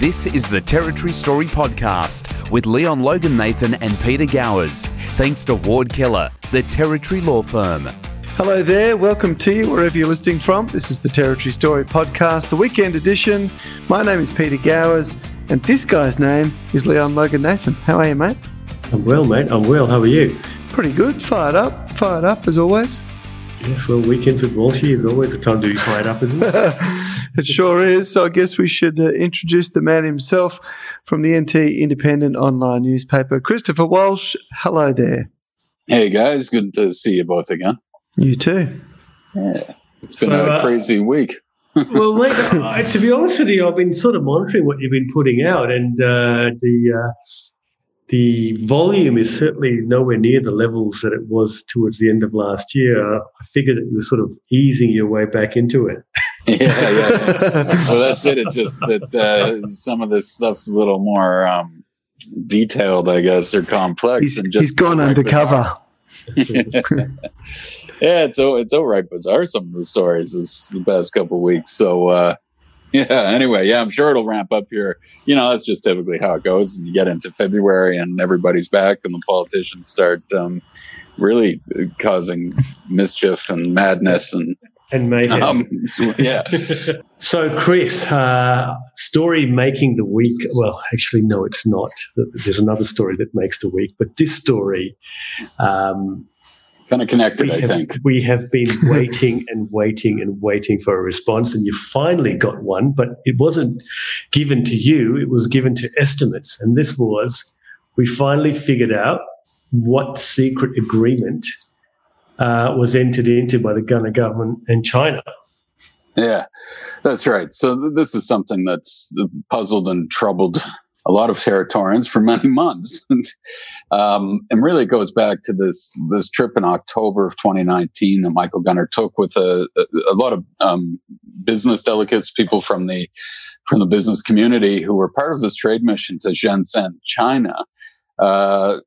This is the Territory Story Podcast with Leon Logan Nathan and Peter Gowers. Thanks to Ward Keller, the Territory Law Firm. Hello there, welcome to you wherever you're listening from. This is the Territory Story Podcast, the weekend edition. My name is Peter Gowers, and this guy's name is Leon Logan Nathan. How are you, mate? I'm well, mate. I'm well. How are you? Pretty good. Fired up. Fired up as always. Yes, well, weekends with Walshy is always a time to be fired up, isn't it? it sure is. So I guess we should uh, introduce the man himself from the NT Independent online newspaper, Christopher Walsh. Hello there. Hey guys, good to see you both again. You too. Yeah, it's been so, a uh, crazy week. well, mate, I, to be honest with you, I've been sort of monitoring what you've been putting out, and uh, the uh, the volume is certainly nowhere near the levels that it was towards the end of last year. I figured that you were sort of easing your way back into it. yeah, yeah. well, that's it. It's just that uh, some of this stuff's a little more um, detailed, I guess, or complex. He's, and just he's gone undercover. yeah, it's so it's all right bizarre. Some of the stories this the past couple of weeks. So uh, yeah. Anyway, yeah, I'm sure it'll ramp up here. You know, that's just typically how it goes. And you get into February, and everybody's back, and the politicians start um, really causing mischief and madness and and mayhem. Um, yeah. so, Chris, uh, story making the week. Well, actually, no, it's not. There's another story that makes the week, but this story um, kind of connected, we I have, think. We have been waiting and waiting and waiting for a response, and you finally got one, but it wasn't given to you, it was given to estimates. And this was we finally figured out what secret agreement uh, was entered into by the Gunner government and China. Yeah, that's right. So th- this is something that's puzzled and troubled a lot of Territorians for many months. um, and really goes back to this, this trip in October of 2019 that Michael Gunner took with a, a, a lot of, um, business delegates, people from the, from the business community who were part of this trade mission to Shenzhen, China. Uh,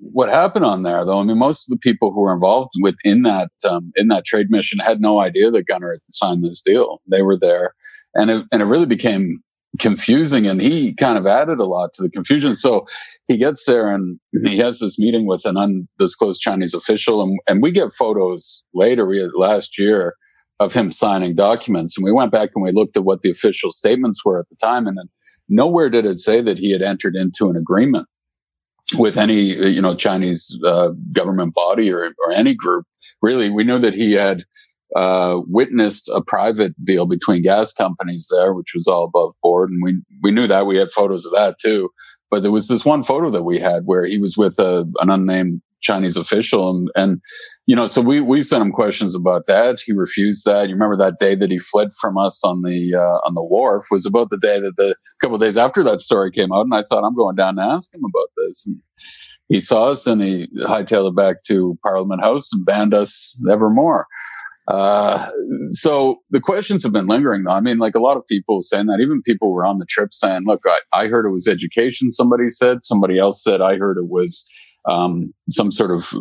what happened on there, though? I mean, most of the people who were involved within that um, in that trade mission had no idea that Gunner had signed this deal. They were there, and it, and it really became confusing and he kind of added a lot to the confusion. So he gets there and he has this meeting with an undisclosed Chinese official and, and we get photos later, we had last year of him signing documents. And we went back and we looked at what the official statements were at the time and nowhere did it say that he had entered into an agreement with any, you know, Chinese uh, government body or, or any group. Really, we knew that he had uh, witnessed a private deal between gas companies there, which was all above board. And we, we knew that. We had photos of that too. But there was this one photo that we had where he was with a, an unnamed Chinese official. And, and, you know, so we, we sent him questions about that. He refused that. You remember that day that he fled from us on the, uh, on the wharf was about the day that the couple days after that story came out. And I thought I'm going down to ask him about this. And he saw us and he hightailed it back to Parliament House and banned us evermore. Uh, so the questions have been lingering though. I mean, like a lot of people saying that, even people were on the trip saying, look, I, I heard it was education. Somebody said, somebody else said, I heard it was, um, some sort of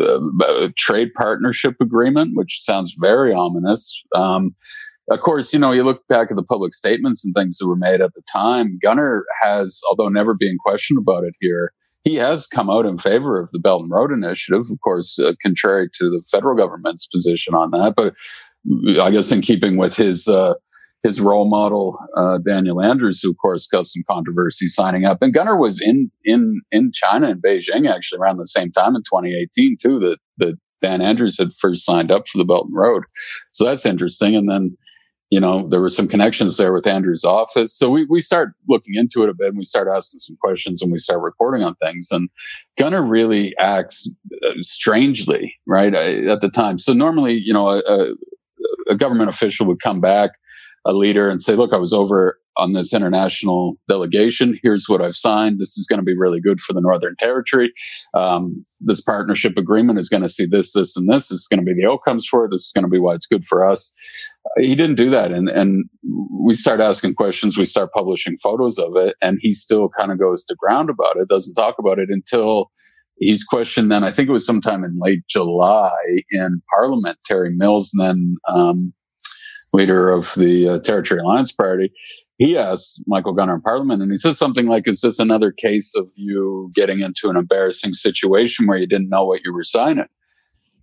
uh, trade partnership agreement, which sounds very ominous. Um, of course, you know, you look back at the public statements and things that were made at the time. Gunner has, although never being questioned about it here, he has come out in favor of the Belt and Road Initiative, of course, uh, contrary to the federal government's position on that. But I guess in keeping with his uh, his role model, uh, Daniel Andrews, who of course caused some controversy signing up. And Gunner was in in in China in Beijing actually around the same time in 2018 too. That that Dan Andrews had first signed up for the Belt and Road, so that's interesting. And then you know, there were some connections there with Andrew's office. So we, we start looking into it a bit and we start asking some questions and we start reporting on things. And Gunner really acts uh, strangely, right? At the time. So normally, you know, a, a government official would come back, a leader and say, look, I was over on this international delegation. Here's what I've signed. This is going to be really good for the Northern Territory. Um, this partnership agreement is going to see this, this, and this. This is going to be the outcomes for it. This is going to be why it's good for us. He didn't do that. And, and we start asking questions. We start publishing photos of it. And he still kind of goes to ground about it, doesn't talk about it until he's questioned then. I think it was sometime in late July in Parliament, Terry Mills, and then, um, leader of the uh, Territory Alliance Party, he asks Michael Gunner in Parliament, and he says something like, "Is this another case of you getting into an embarrassing situation where you didn't know what you were signing?"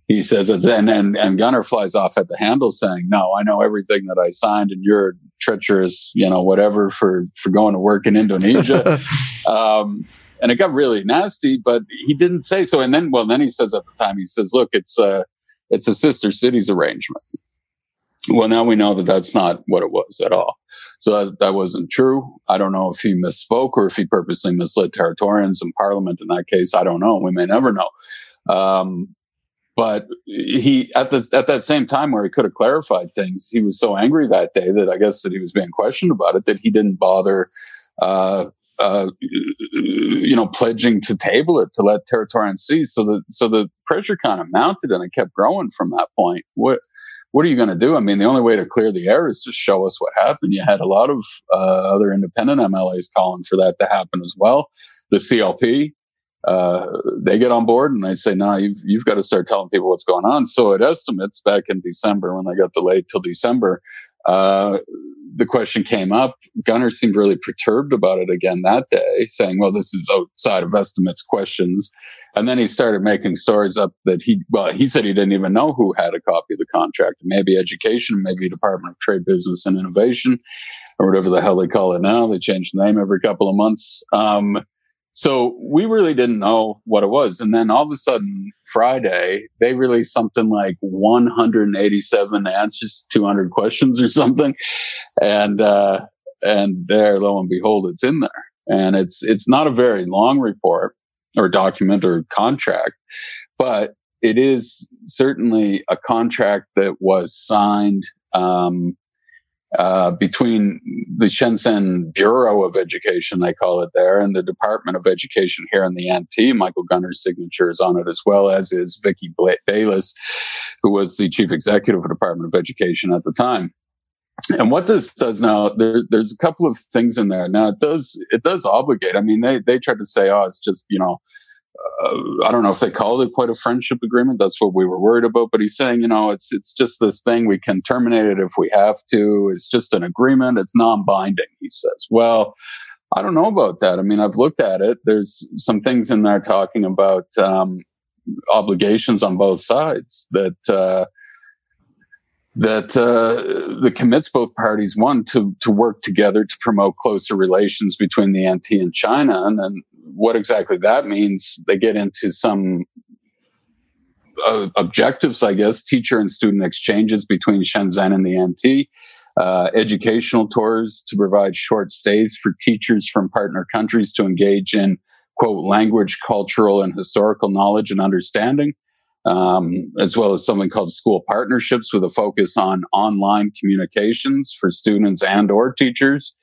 He says, and and, and Gunner flies off at the handle, saying, "No, I know everything that I signed, and you're treacherous, you know, whatever for for going to work in Indonesia." um, and it got really nasty, but he didn't say so. And then, well, then he says at the time, he says, "Look, it's a it's a sister cities arrangement." Well, now we know that that's not what it was at all. So that, that wasn't true. I don't know if he misspoke or if he purposely misled Territorians in Parliament. In that case, I don't know. We may never know. Um, but he at the at that same time where he could have clarified things, he was so angry that day that I guess that he was being questioned about it that he didn't bother. Uh, uh, you know, pledging to table it to let Territorians see. So the so the pressure kind of mounted and it kept growing from that point. What what are you going to do? I mean, the only way to clear the air is just show us what happened. You had a lot of uh, other independent MLAs calling for that to happen as well. The CLP, uh, they get on board and they say, "No, nah, you've you've got to start telling people what's going on." So at estimates back in December when they got delayed till December. Uh, the question came up. Gunner seemed really perturbed about it again that day, saying, "Well, this is outside of estimates questions." And then he started making stories up that he, well, he said he didn't even know who had a copy of the contract. Maybe education, maybe Department of Trade, Business and Innovation, or whatever the hell they call it now. They change the name every couple of months. Um, so we really didn't know what it was. And then all of a sudden, Friday, they released something like 187 answers to 200 questions or something. And, uh, and there, lo and behold, it's in there. And it's, it's not a very long report or document or contract, but it is certainly a contract that was signed um, uh, between the Shenzhen Bureau of Education, they call it there, and the Department of Education here in the NT. Michael Gunner's signature is on it as well, as is Vicki Baylis, who was the chief executive of the Department of Education at the time. And what this does now, there, there's a couple of things in there. Now it does, it does obligate. I mean, they, they tried to say, oh, it's just, you know, uh, I don't know if they called it quite a friendship agreement. That's what we were worried about. But he's saying, you know, it's it's just this thing. We can terminate it if we have to. It's just an agreement. It's non-binding. He says. Well, I don't know about that. I mean, I've looked at it. There's some things in there talking about um, obligations on both sides that. Uh, that uh, that commits both parties one to to work together to promote closer relations between the NT and China, and then what exactly that means, they get into some uh, objectives, I guess, teacher and student exchanges between Shenzhen and the NT, uh, educational tours to provide short stays for teachers from partner countries to engage in, quote, language, cultural, and historical knowledge and understanding, um, as well as something called school partnerships with a focus on online communications for students and or teachers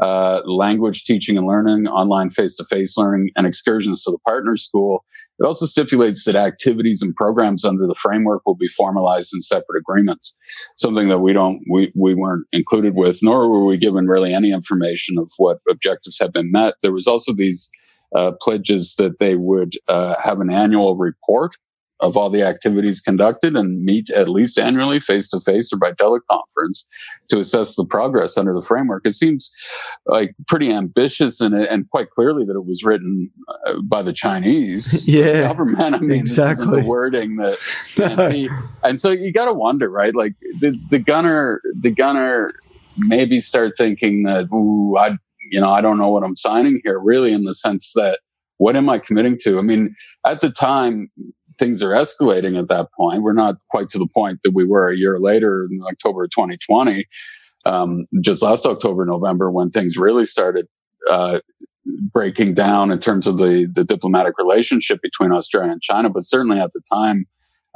uh, language teaching and learning, online face to face learning, and excursions to the partner school. It also stipulates that activities and programs under the framework will be formalized in separate agreements, something that we don't, we, we weren't included with, nor were we given really any information of what objectives have been met. There was also these uh, pledges that they would uh, have an annual report of all the activities conducted and meet at least annually face to face or by teleconference to assess the progress under the framework. It seems like pretty ambitious and, and quite clearly that it was written uh, by the Chinese yeah, government. I mean, exactly. the wording that, and, and so you got to wonder, right? Like the, the gunner, the gunner maybe start thinking that, ooh, I, you know, I don't know what I'm signing here really in the sense that what am I committing to? I mean, at the time, things are escalating at that point. We're not quite to the point that we were a year later in October 2020, um, just last October, November, when things really started uh, breaking down in terms of the, the diplomatic relationship between Australia and China. But certainly at the time,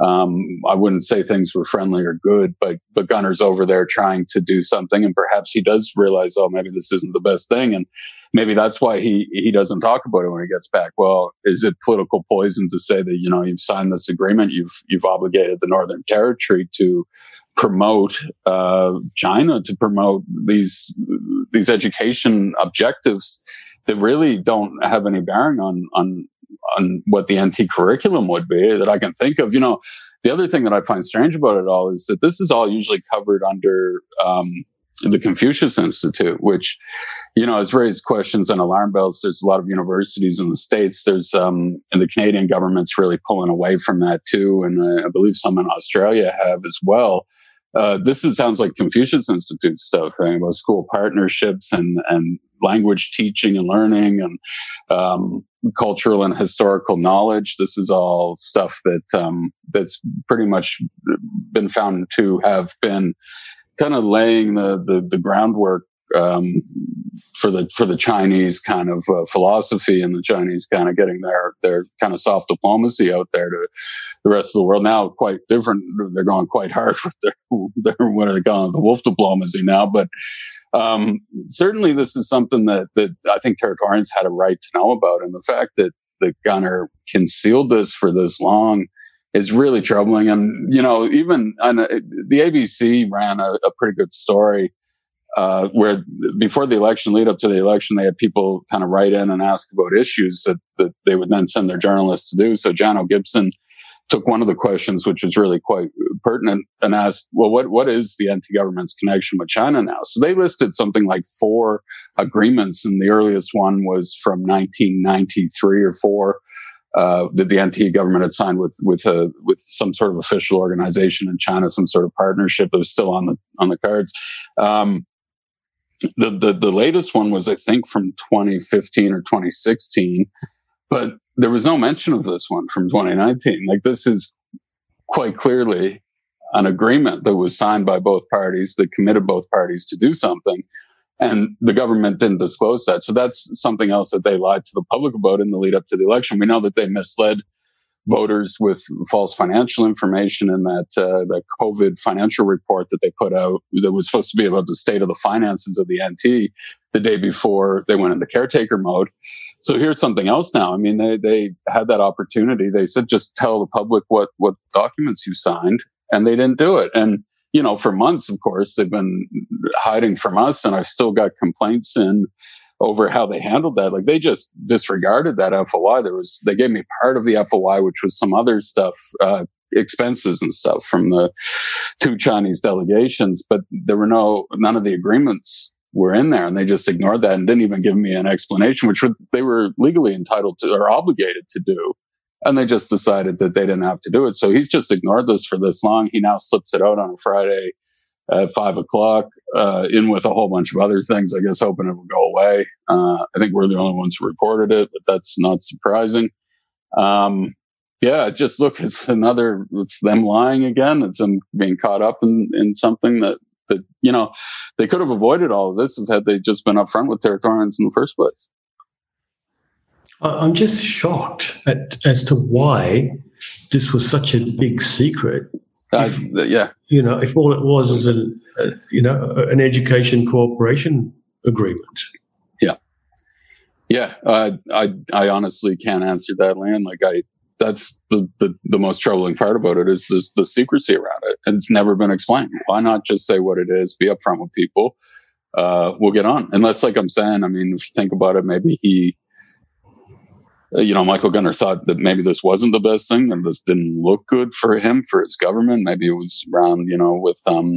um, I wouldn't say things were friendly or good, but but Gunner's over there trying to do something, and perhaps he does realize, oh, maybe this isn't the best thing, and maybe that's why he he doesn't talk about it when he gets back. Well, is it political poison to say that you know you've signed this agreement, you've you've obligated the Northern Territory to promote uh, China, to promote these these education objectives that really don't have any bearing on on on what the NT curriculum would be that I can think of. You know, the other thing that I find strange about it all is that this is all usually covered under um, the Confucius Institute, which, you know, has raised questions and alarm bells. There's a lot of universities in the States. There's, um, and the Canadian government's really pulling away from that too. And uh, I believe some in Australia have as well. Uh, this is, sounds like Confucius Institute stuff, right? About school partnerships and, and language teaching and learning and, um, cultural and historical knowledge. This is all stuff that, um, that's pretty much been found to have been kind of laying the, the, the groundwork um, for the for the Chinese kind of uh, philosophy and the Chinese kind of getting their their kind of soft diplomacy out there to the rest of the world. Now, quite different. They're going quite hard with their, their what are they calling the wolf diplomacy now? But um, certainly, this is something that that I think Territorians had a right to know about, and the fact that the gunner concealed this for this long is really troubling. And, you know, even on a, the ABC ran a, a pretty good story uh, where before the election, lead up to the election, they had people kind of write in and ask about issues that, that they would then send their journalists to do. So Jano Gibson took one of the questions, which was really quite pertinent, and asked, "Well, what what is the NT government's connection with China now?" So they listed something like four agreements, and the earliest one was from 1993 or four uh, that the NT government had signed with with a with some sort of official organization in China, some sort of partnership that was still on the on the cards. Um, the, the the latest one was I think from 2015 or 2016, but there was no mention of this one from 2019. Like this is quite clearly an agreement that was signed by both parties that committed both parties to do something and the government didn't disclose that. So that's something else that they lied to the public about in the lead up to the election. We know that they misled voters with false financial information in that uh, the COVID financial report that they put out that was supposed to be about the state of the finances of the NT the day before they went into caretaker mode. So here's something else now. I mean, they, they had that opportunity. They said, just tell the public what, what documents you signed and they didn't do it. And you know, for months, of course, they've been hiding from us, and I've still got complaints in over how they handled that. Like they just disregarded that FOI. There was they gave me part of the FOI, which was some other stuff, uh, expenses and stuff from the two Chinese delegations, but there were no none of the agreements were in there, and they just ignored that and didn't even give me an explanation, which they were legally entitled to or obligated to do and they just decided that they didn't have to do it. So he's just ignored this for this long. He now slips it out on a Friday at five o'clock, uh, in with a whole bunch of other things. I guess hoping it will go away. Uh, I think we're the only ones who reported it, but that's not surprising. Um, yeah, just look, it's another, it's them lying again. It's them being caught up in, in something that, that, you know, they could have avoided all of this if had they just been upfront with Territorians in the first place. I'm just shocked at, as to why this was such a big secret. If, uh, yeah, you know, if all it was is an, a, you know, an education cooperation agreement. Yeah, yeah. Uh, I I honestly can't answer that, Land. Like I, that's the, the the most troubling part about it is the the secrecy around it, and it's never been explained. Why not just say what it is? Be upfront with people. Uh, we'll get on. Unless, like I'm saying, I mean, if you think about it, maybe he uh, you know, Michael Gunner thought that maybe this wasn't the best thing and this didn't look good for him, for his government. Maybe it was around, you know, with, um,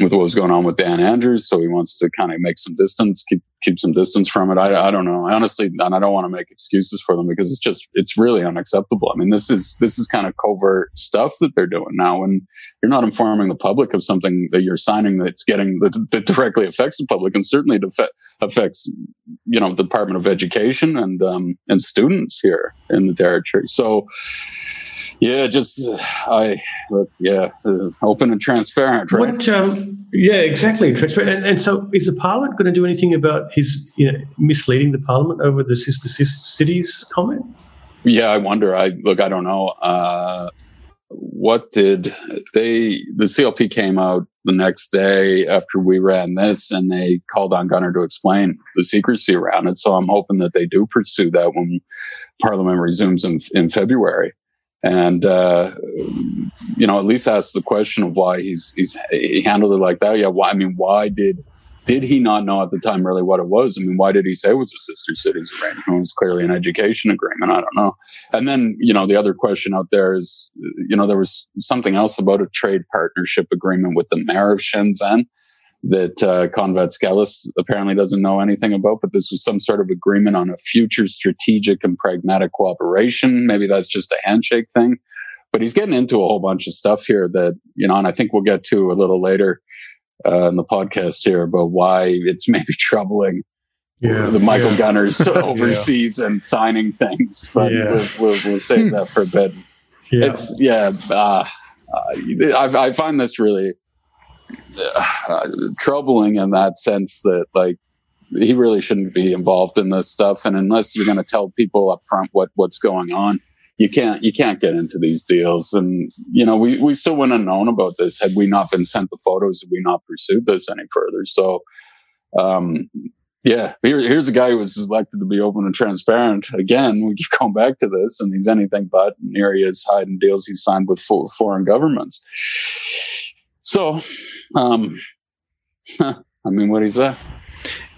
with what was going on with Dan Andrews. So he wants to kind of make some distance, keep, keep some distance from it. I, I don't know. I honestly, and I don't want to make excuses for them because it's just, it's really unacceptable. I mean, this is, this is kind of covert stuff that they're doing now. And you're not informing the public of something that you're signing that's getting, that, that directly affects the public and certainly affects, you know, the Department of Education and, um, and students here in the territory. So, yeah, just I look, yeah, uh, open and transparent, right? What, um, yeah, exactly, transparent. And, and, so, is the Parliament going to do anything about his you know, misleading the Parliament over the sister cities comment? Yeah, I wonder. I look, I don't know. Uh, what did they? The CLP came out the next day after we ran this, and they called on Gunner to explain the secrecy around it. So I'm hoping that they do pursue that when Parliament resumes in, in February and uh, you know at least ask the question of why he's he's he handled it like that. Yeah, why? I mean, why did did he not know at the time really what it was? I mean, why did he say it was a sister cities arrangement? It was clearly an education agreement. I don't know. And then you know the other question out there is you know there was something else about a trade partnership agreement with the mayor of Shenzhen that uh, Kon Vatskalis apparently doesn't know anything about, but this was some sort of agreement on a future strategic and pragmatic cooperation. Maybe that's just a handshake thing. But he's getting into a whole bunch of stuff here that, you know, and I think we'll get to a little later uh, in the podcast here about why it's maybe troubling yeah, the Michael yeah. Gunners overseas yeah. and signing things. But we'll, we'll, we'll, save that for a bit. It's, yeah, uh, I, I find this really uh, troubling in that sense that like he really shouldn't be involved in this stuff. And unless you're going to tell people up front what what's going on you can't you can't get into these deals. And you know we we still wouldn't have known about this had we not been sent the photos had we not pursued this any further. So um yeah here, here's a guy who was elected to be open and transparent. Again we keep going back to this and he's anything but and here he is hiding deals he's signed with foreign governments so, um, I mean, what is that?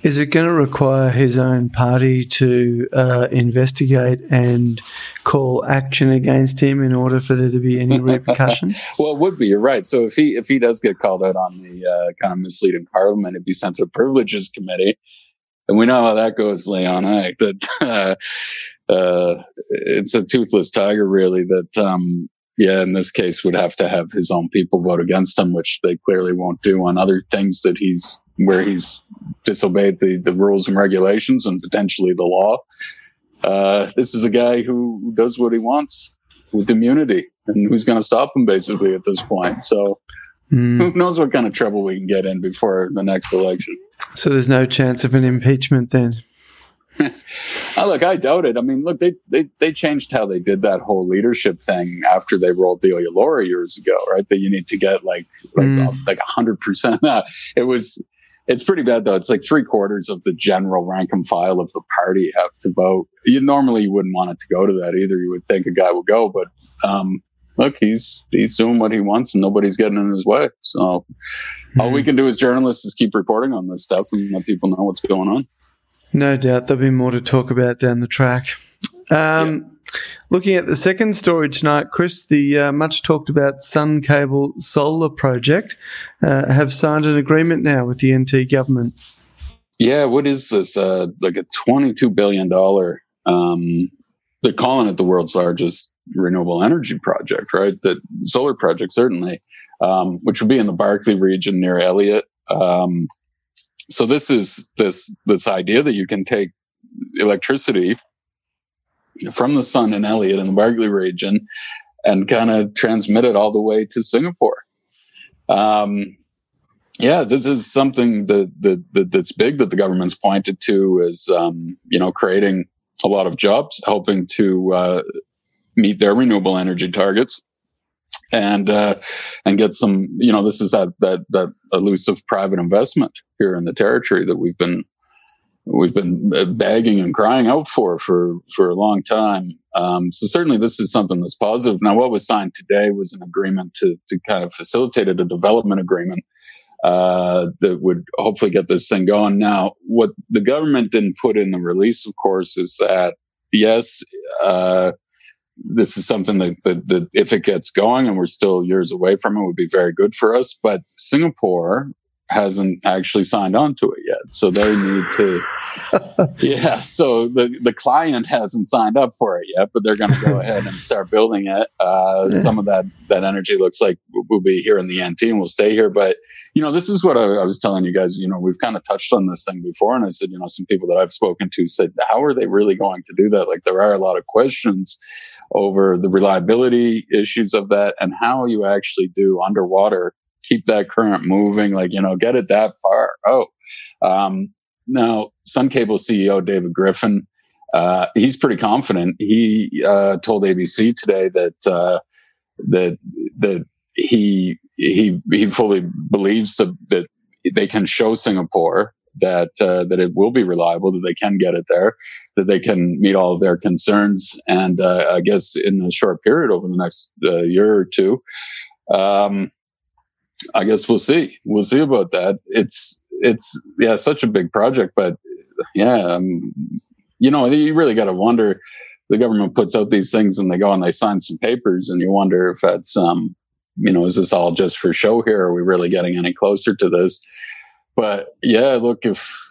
Is it going to require his own party to uh, investigate and call action against him in order for there to be any repercussions? well, it would be. You're right. So if he if he does get called out on the uh, kind of misleading Parliament, it'd be sent to the Privileges Committee, and we know how that goes, Leon. That uh, uh, it's a toothless tiger, really. That um, yeah, in this case, would have to have his own people vote against him, which they clearly won't do on other things that he's where he's disobeyed the, the rules and regulations and potentially the law. Uh, this is a guy who does what he wants with immunity and who's going to stop him basically at this point. So mm. who knows what kind of trouble we can get in before the next election. So there's no chance of an impeachment then? oh, look, I doubt it. I mean, look, they, they they changed how they did that whole leadership thing after they rolled Delia Lawrie years ago, right? That you need to get like like mm. like hundred percent. It was it's pretty bad though. It's like three quarters of the general rank and file of the party have to vote. You normally you wouldn't want it to go to that either. You would think a guy would go, but um, look, he's he's doing what he wants and nobody's getting in his way. So mm. all we hmm. can do as journalists is keep reporting on this stuff and let people know what's going on. No doubt there'll be more to talk about down the track. Um. Looking at the second story tonight, Chris, the uh, much talked about Sun Cable solar project uh, have signed an agreement now with the NT government. Yeah, what is this? Uh, like a $22 billion, um, they're calling it the world's largest renewable energy project, right? The solar project, certainly, um, which would be in the Barkly region near Elliott. Um, so this is this this idea that you can take electricity from the sun in Elliott in the Barkly region and kind of transmit it all the way to Singapore. Um, yeah, this is something that, that, that, that's big that the government's pointed to as um, you know creating a lot of jobs, helping to uh, meet their renewable energy targets and uh, and get some. You know, this is that that that elusive private investment here in the territory that we've been we've been uh, begging and crying out for for for a long time. Um, so certainly this is something that's positive. Now, what was signed today was an agreement to to kind of facilitate a development agreement uh, that would hopefully get this thing going. Now, what the government didn't put in the release, of course, is that yes. Uh, this is something that, that, that, if it gets going and we're still years away from it would be very good for us. But singapore hasn't actually signed on to it yet. So they need to yeah so the, the client hasn't signed up for it yet but they're going to go ahead and start building it. Uh, yeah. some of that that energy looks like we'll be here in the nt and we'll stay here. But you know this is what I, I was telling you guys you know we've kind of touched on this thing before and i said you know some people that i've spoken to said how are they really going to do that? Like there are a lot of questions over the reliability issues of that and how you actually do underwater keep that current moving, like, you know, get it that far. Oh, um, now Sun Cable CEO David Griffin, uh, he's pretty confident. He uh, told ABC today that uh, that that he he he fully believes that, that they can show Singapore that uh, that it will be reliable, that they can get it there, that they can meet all of their concerns, and uh, I guess in a short period over the next uh, year or two, um, I guess we'll see. We'll see about that. It's it's yeah, such a big project, but yeah, um, you know, you really got to wonder. The government puts out these things, and they go and they sign some papers, and you wonder if that's um, you know, is this all just for show here? Are we really getting any closer to this? but yeah, look, if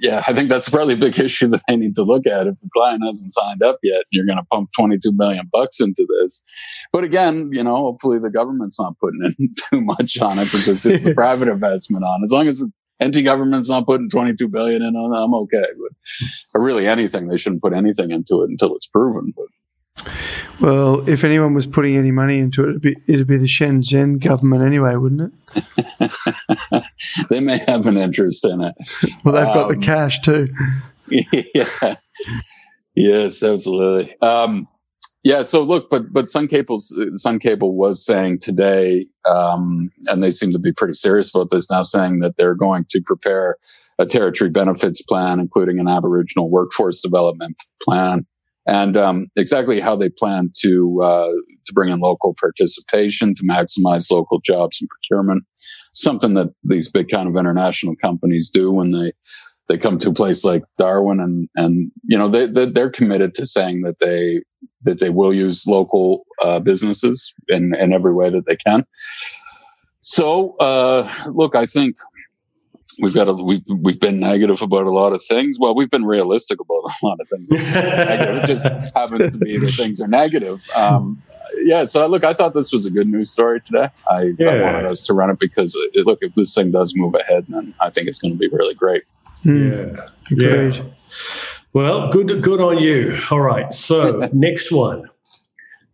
yeah, I think that's probably a big issue that they need to look at. If the client hasn't signed up yet, you're going to pump 22 million bucks into this. But again, you know, hopefully the government's not putting in too much on it because it's a private investment on. As long as the NT government's not putting 22 billion in on it, I'm okay. With. But really anything, they shouldn't put anything into it until it's proven. But well, if anyone was putting any money into it, it'd be, it'd be the Shenzhen government anyway, wouldn't it? they may have an interest in it. well, they've got the um, cash too. Yeah. Yes, absolutely. Um, yeah. So look, but but Sun Cable's Sun Cable was saying today, um, and they seem to be pretty serious about this now, saying that they're going to prepare a territory benefits plan, including an Aboriginal workforce development plan and um, exactly how they plan to uh, to bring in local participation to maximize local jobs and procurement. Something that these big kind of international companies do when they they come to a place like Darwin, and and you know they, they are committed to saying that they that they will use local uh, businesses in in every way that they can. So uh, look, I think we've got a, we've we've been negative about a lot of things. Well, we've been realistic about a lot of things. it just happens to be that things are negative. Um, yeah. So look, I thought this was a good news story today. I, yeah. I wanted us to run it because it, uh, look, if this thing does move ahead, then I think it's going to be really great. Mm. Yeah. Great. Yeah. Well, good good on you. All right. So next one,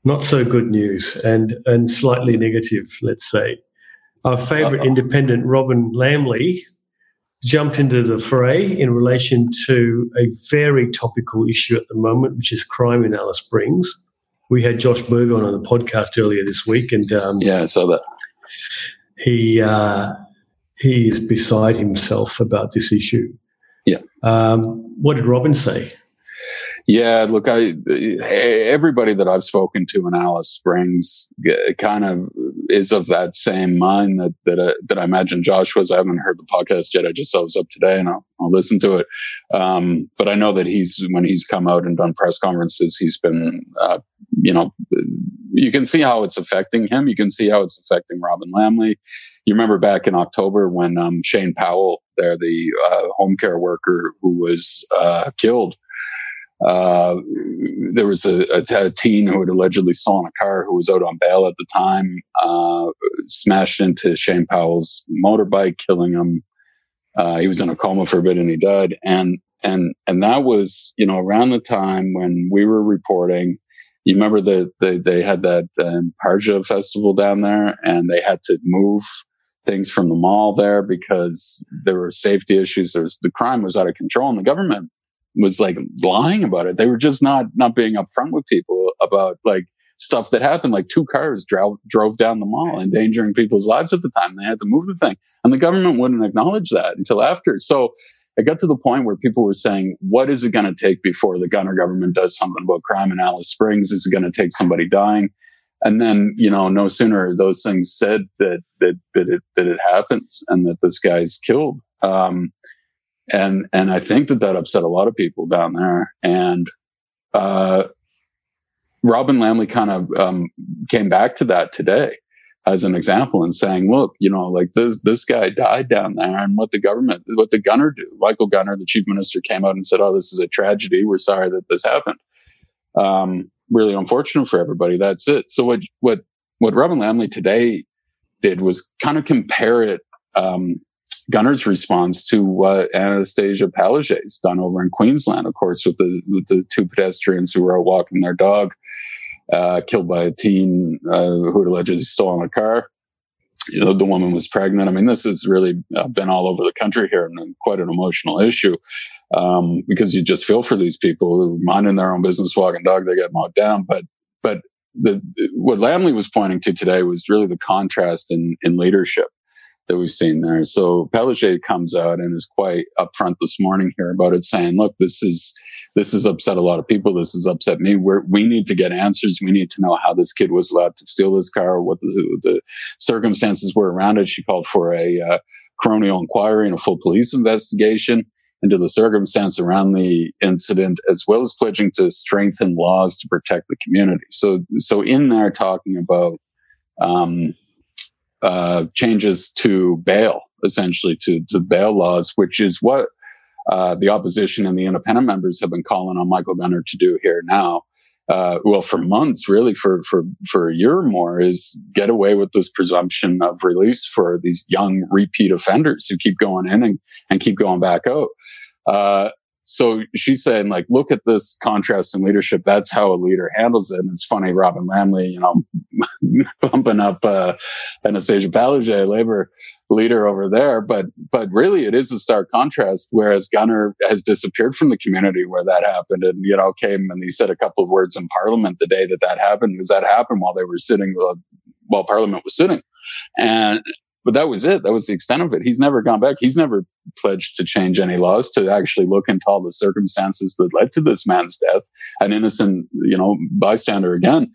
not so good news and and slightly negative. Let's say. Our favorite Uh-oh. independent, Robyn Lambley, jumped into the fray in relation to a very topical issue at the moment, which is crime in Alice Springs. We had Josh Burgoyne on the podcast earlier this week, and um, yeah, I saw that. He uh, he is beside himself about this issue. Yeah. Um, what did Robin say? Yeah, look, I everybody that I've spoken to in Alice Springs kind of is of that same mind that that uh, that I imagine Josh was. I haven't heard the podcast yet. I just saw it was up today, and I'll, I'll listen to it. Um, but I know that he's when he's come out and done press conferences, he's been, uh, you know, you can see how it's affecting him. You can see how it's affecting Robyn Lambley. You remember back in October when um, Shane Powell, there, the uh, home care worker who was uh, killed uh, there was a, teen who had allegedly stolen a car who was out on bail at the time, uh, smashed into Shane Powell's motorbike, killing him. Uh, he was in a coma for a bit and he died. And, and, and that was, you know, around the time when we were reporting, you remember that they, they had that um, Parrtjima festival down there and they had to move things from the mall there because there were safety issues. There was, the crime was out of control and the government was like lying about it. They were just not not being upfront with people about like stuff that happened. Like two cars drove drove down the mall, endangering people's lives at the time. They had to move the thing, and the government wouldn't acknowledge that until after. So it got to the point where people were saying, "What is it going to take before the Gunner government does something about crime in Alice Springs? Is it going to take somebody dying?" And then, you know, no sooner those things said that that that it that it happens and that this guy's killed. Um, and and I think that that upset a lot of people down there. And uh, Robyn Lambley kind of um, came back to that today as an example and saying, "Look, you know, like this this guy died down there, and what the government, what the Gunner do? Michael Gunner, the chief minister, came out and said, "Oh, this is a tragedy. We're sorry that this happened. Um, really unfortunate for everybody. That's it." So what what what Robyn Lambley today did was kind of compare it um, Gunner's response to what Anastasia Palaszczuk's done over in Queensland, of course, with the with the two pedestrians who were out walking their dog, uh, killed by a teen uh, who allegedly stolen a car. You know, the woman was pregnant. I mean, this has really uh, been all over the country here and quite an emotional issue um, because you just feel for these people who minding their own business, walking dog, they get mowed down. But but the what Lambley was pointing to today was really the contrast in in leadership that we've seen there. So Palaszczuk comes out and is quite upfront this morning here about it, saying, "Look, this is this has upset a lot of people. This has upset me. We're, we need to get answers. We need to know how this kid was allowed to steal this car, what the, the circumstances were around it." She called for a uh, coronial inquiry and a full police investigation into the circumstance around the incident, as well as pledging to strengthen laws to protect the community. So, so in there talking about um, uh, changes to bail essentially to to bail laws, which is what uh, the opposition and the independent members have been calling on Michael Gunner to do here now. Uh, well, for months, really, for for for a year or more, is get away with this presumption of release for these young repeat offenders who keep going in and, and keep going back out. Uh, so she's saying like look at this contrast in leadership. That's how a leader handles it. And it's funny robyn lambley you know bumping up uh anastasia palaszczuk labor leader over there. But but really it is a stark contrast whereas gunner has disappeared from the community where that happened and you know came and he said a couple of words in parliament the day that that happened because that happened while they were sitting while parliament was sitting. And but that was it. That was the extent of it. He's never gone back. He's never pledged to change any laws to actually look into all the circumstances that led to this man's death, an innocent, you know, bystander again.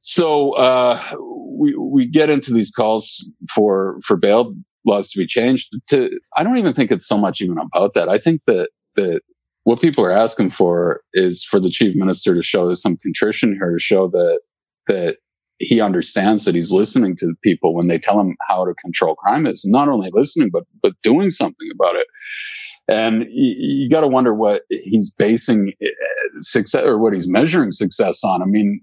So uh, we we get into these calls for for bail laws to be changed. To I don't even think it's so much even about that. I think that that what people are asking for is for the chief minister to show some contrition here, to show that that he understands that he's listening to people when they tell him how to control crime is not only listening but but doing something about it and you, you got to wonder what he's basing uh, success or what he's measuring success on i mean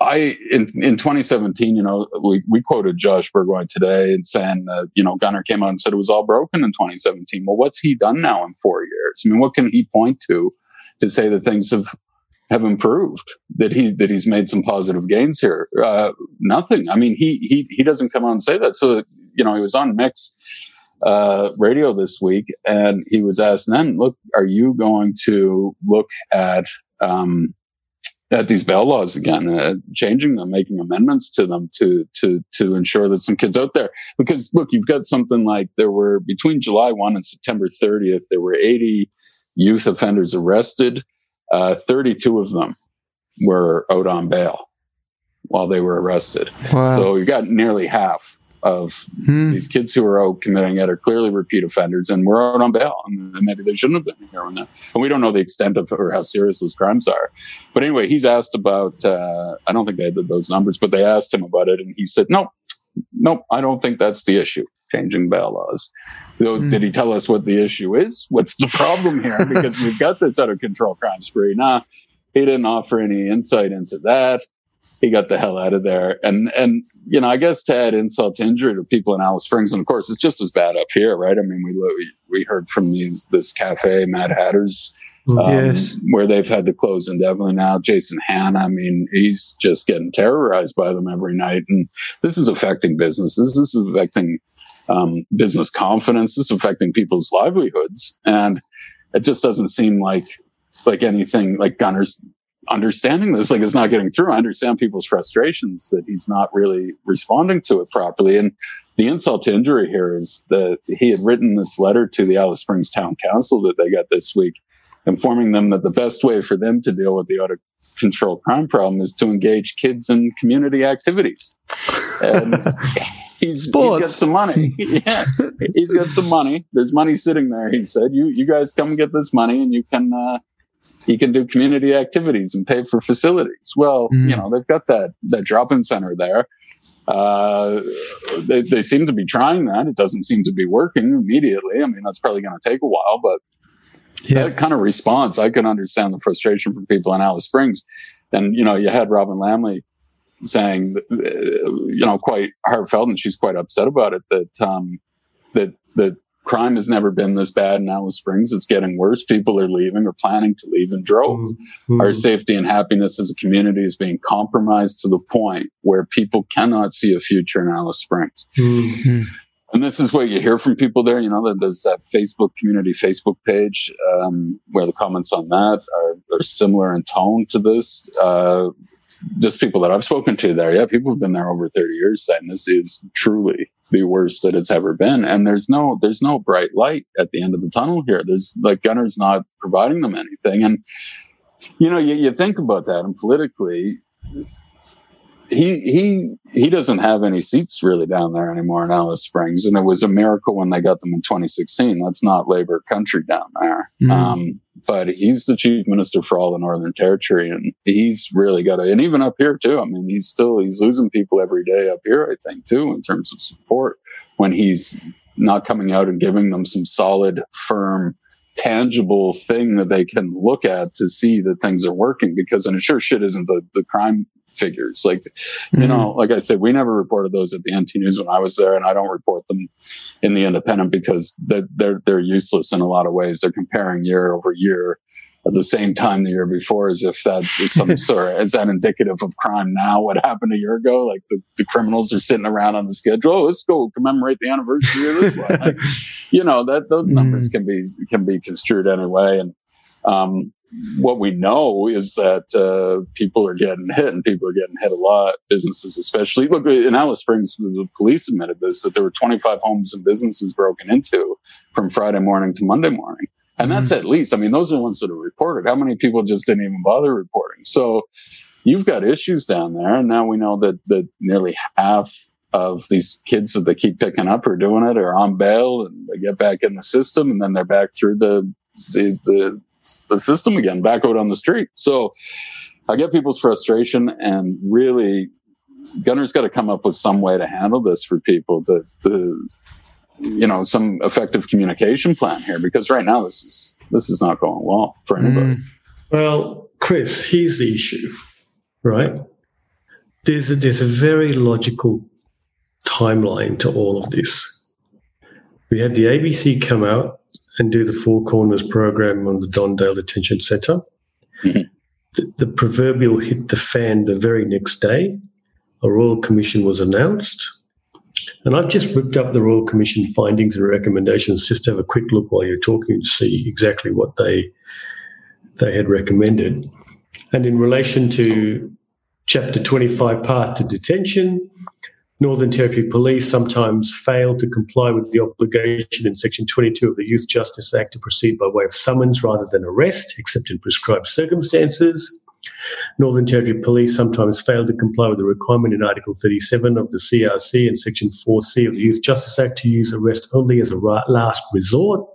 I in, in 2017, you know, we, we quoted Josh Burgoyne today and saying that, you know, Gunner came out and said it was all broken in 2017. Well, what's he done now in four years? I mean, what can he point to to say that things have have improved that he that he's made some positive gains here uh, nothing i mean he he he doesn't come out and say that so you know he was on mix uh, radio this week and he was asked then look are you going to look at um, at these bail laws again, uh, changing them, making amendments to them to to to ensure that some kids out there. Because look, you've got something like there were between July one and September 30th, there were 80 youth offenders arrested. Uh, 32 of them were out on bail while they were arrested. Wow. So you got nearly half of hmm. these kids who are out committing it are clearly repeat offenders and we're out on bail. And maybe they shouldn't have been here on that. And we don't know the extent of or how serious those crimes are. But anyway, he's asked about, uh, I don't think they did those numbers, but they asked him about it and he said, nope, nope, I don't think that's the issue, changing bail laws. Mm. Did he tell us what the issue is? What's the problem here? Because we've got this out of control crime spree. Nah, he didn't offer any insight into that. He got the hell out of there. And, and, you know, I guess to add insult to injury to people in Alice Springs, and of course, it's just as bad up here, right? I mean, we, we heard from these, this cafe, Mad Hatters, mm. um, yes. where they've had to close indefinitely now. Jason Hanna, I mean, he's just getting terrorized by them every night. And this is affecting businesses. This is affecting um, business confidence. Is affecting people's livelihoods, and it just doesn't seem like like anything like Gunner's understanding this. Like it's not getting through. I understand people's frustrations that he's not really responding to it properly. And the insult to injury here is that he had written this letter to the Alice Springs Town Council that they got this week, informing them that the best way for them to deal with the out of control crime problem is to engage kids in community activities. And he's, he's got some money. yeah, he's got some money. There's money sitting there. He said, "You you guys come get this money, and you can uh, you can do community activities and pay for facilities." Well, mm. you know they've got that that drop-in center there. Uh, they, they seem to be trying that. It doesn't seem to be working immediately. I mean, that's probably going to take a while, but yeah. that kind of response, I can understand the frustration from people in Alice Springs. And, you know, you had Robyn Lambley saying, uh, you know, quite heartfelt, and she's quite upset about it that um, that that crime has never been this bad in Alice Springs. It's getting worse. People are leaving or planning to leave in droves. Mm-hmm. Our safety and happiness as a community is being compromised to the point where people cannot see a future in Alice Springs. Mm-hmm. And this is what you hear from people there. You know, that there's that Facebook community Facebook page um, where the comments on that are, are similar in tone to this. Uh, just people that I've spoken to there, yeah, people have been there over 30 years saying this is truly the worst that it's ever been. And there's no, there's no bright light at the end of the tunnel here. There's like Gunner's not providing them anything. And, you know, you, you think about that and politically, he he he doesn't have any seats really down there anymore in Alice Springs, and it was a miracle when they got them in 2016. That's not Labor country down there, mm. um, but he's the chief minister for all the Northern Territory, and he's really got it. And even up here too. I mean, he's still he's losing people every day up here. I think too in terms of support when he's not coming out and giving them some solid, firm, tangible thing that they can look at to see that things are working because and sure shit isn't the, the crime figures. Like mm-hmm. you know like i said we never reported those at the nt news when i was there and i don't report them in the independent because they're they're, they're useless in a lot of ways. They're comparing year over year at the same time the year before as if that is some sort of, is that indicative of crime now? What happened a year ago? Like the, the criminals are sitting around on the schedule. Oh, let's go commemorate the anniversary of this one. Like, you know that those mm. numbers mm. can be can be construed anyway. And um, what we know is that uh, people are getting hit and people are getting hit a lot businesses especially. Look in alice springs the police admitted this that there were 25 homes and businesses broken into from friday morning to monday morning and that's mm-hmm. at least, I mean, those are the ones that are reported. How many people just didn't even bother reporting? So you've got issues down there. And now we know that, that nearly half of these kids that they keep picking up are doing it are on bail and they get back in the system and then they're back through the, the, the, the system again, back out on the street. So I get people's frustration and really Gunner's got to come up with some way to handle this for people to, to you know some effective communication plan here because right now this is this is not going well for anybody. Mm. Well, Chris, here's the issue, right? There's a, there's a very logical timeline to all of this. We had the ABC come out and do the Four Corners program on the Don Dale Detention Centre. Mm-hmm. The, the proverbial hit the fan the very next day. A royal commission was announced and I've just ripped up the Royal Commission findings and recommendations just to have a quick look while you're talking to see exactly what they they had recommended. And in relation to Chapter 25, Path to Detention, Northern Territory Police sometimes fail to comply with the obligation in Section 22 of the Youth Justice Act to proceed by way of summons rather than arrest, except in prescribed circumstances. Northern Territory Police sometimes fail to comply with the requirement in Article 37 of the CRC and Section 4C of the Youth Justice Act to use arrest only as a last resort.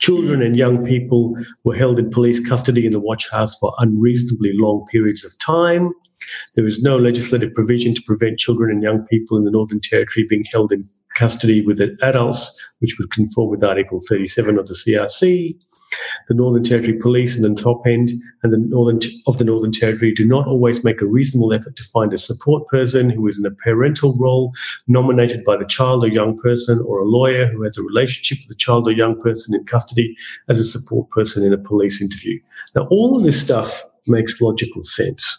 Children and young people were held in police custody in the watch house for unreasonably long periods of time. There is no legislative provision to prevent children and young people in the Northern Territory being held in custody with adults, which would conform with Article 37 of the CRC the Northern Territory Police and the top end and the Northern of the Northern Territory do not always make a reasonable effort to find a support person who is in a parental role nominated by the child or young person or a lawyer who has a relationship with the child or young person in custody as a support person in a police interview. Now, all of this stuff makes logical sense,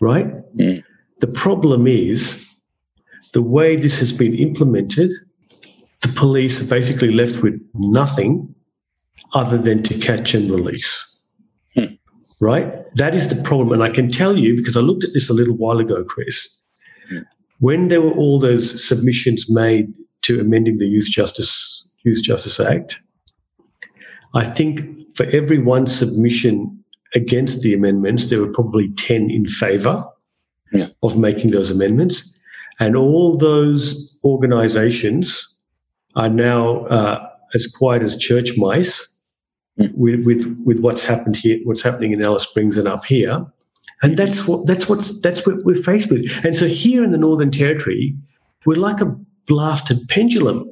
right? Mm. The problem is the way this has been implemented, the police are basically left with nothing other than to catch and release. Hmm. Right? That is the problem. And I can tell you, because I looked at this a little while ago, Chris, hmm. when there were all those submissions made to amending the Youth Justice, Youth Justice Act, I think for every one submission against the amendments, there were probably 10 in favor yeah. of making those amendments. And all those organizations are now uh, as quiet as church mice with, with with what's happened here, what's happening in Alice Springs and up here, and that's what that's what that's what we're faced with. And so here in the Northern Territory, we're like a blasted pendulum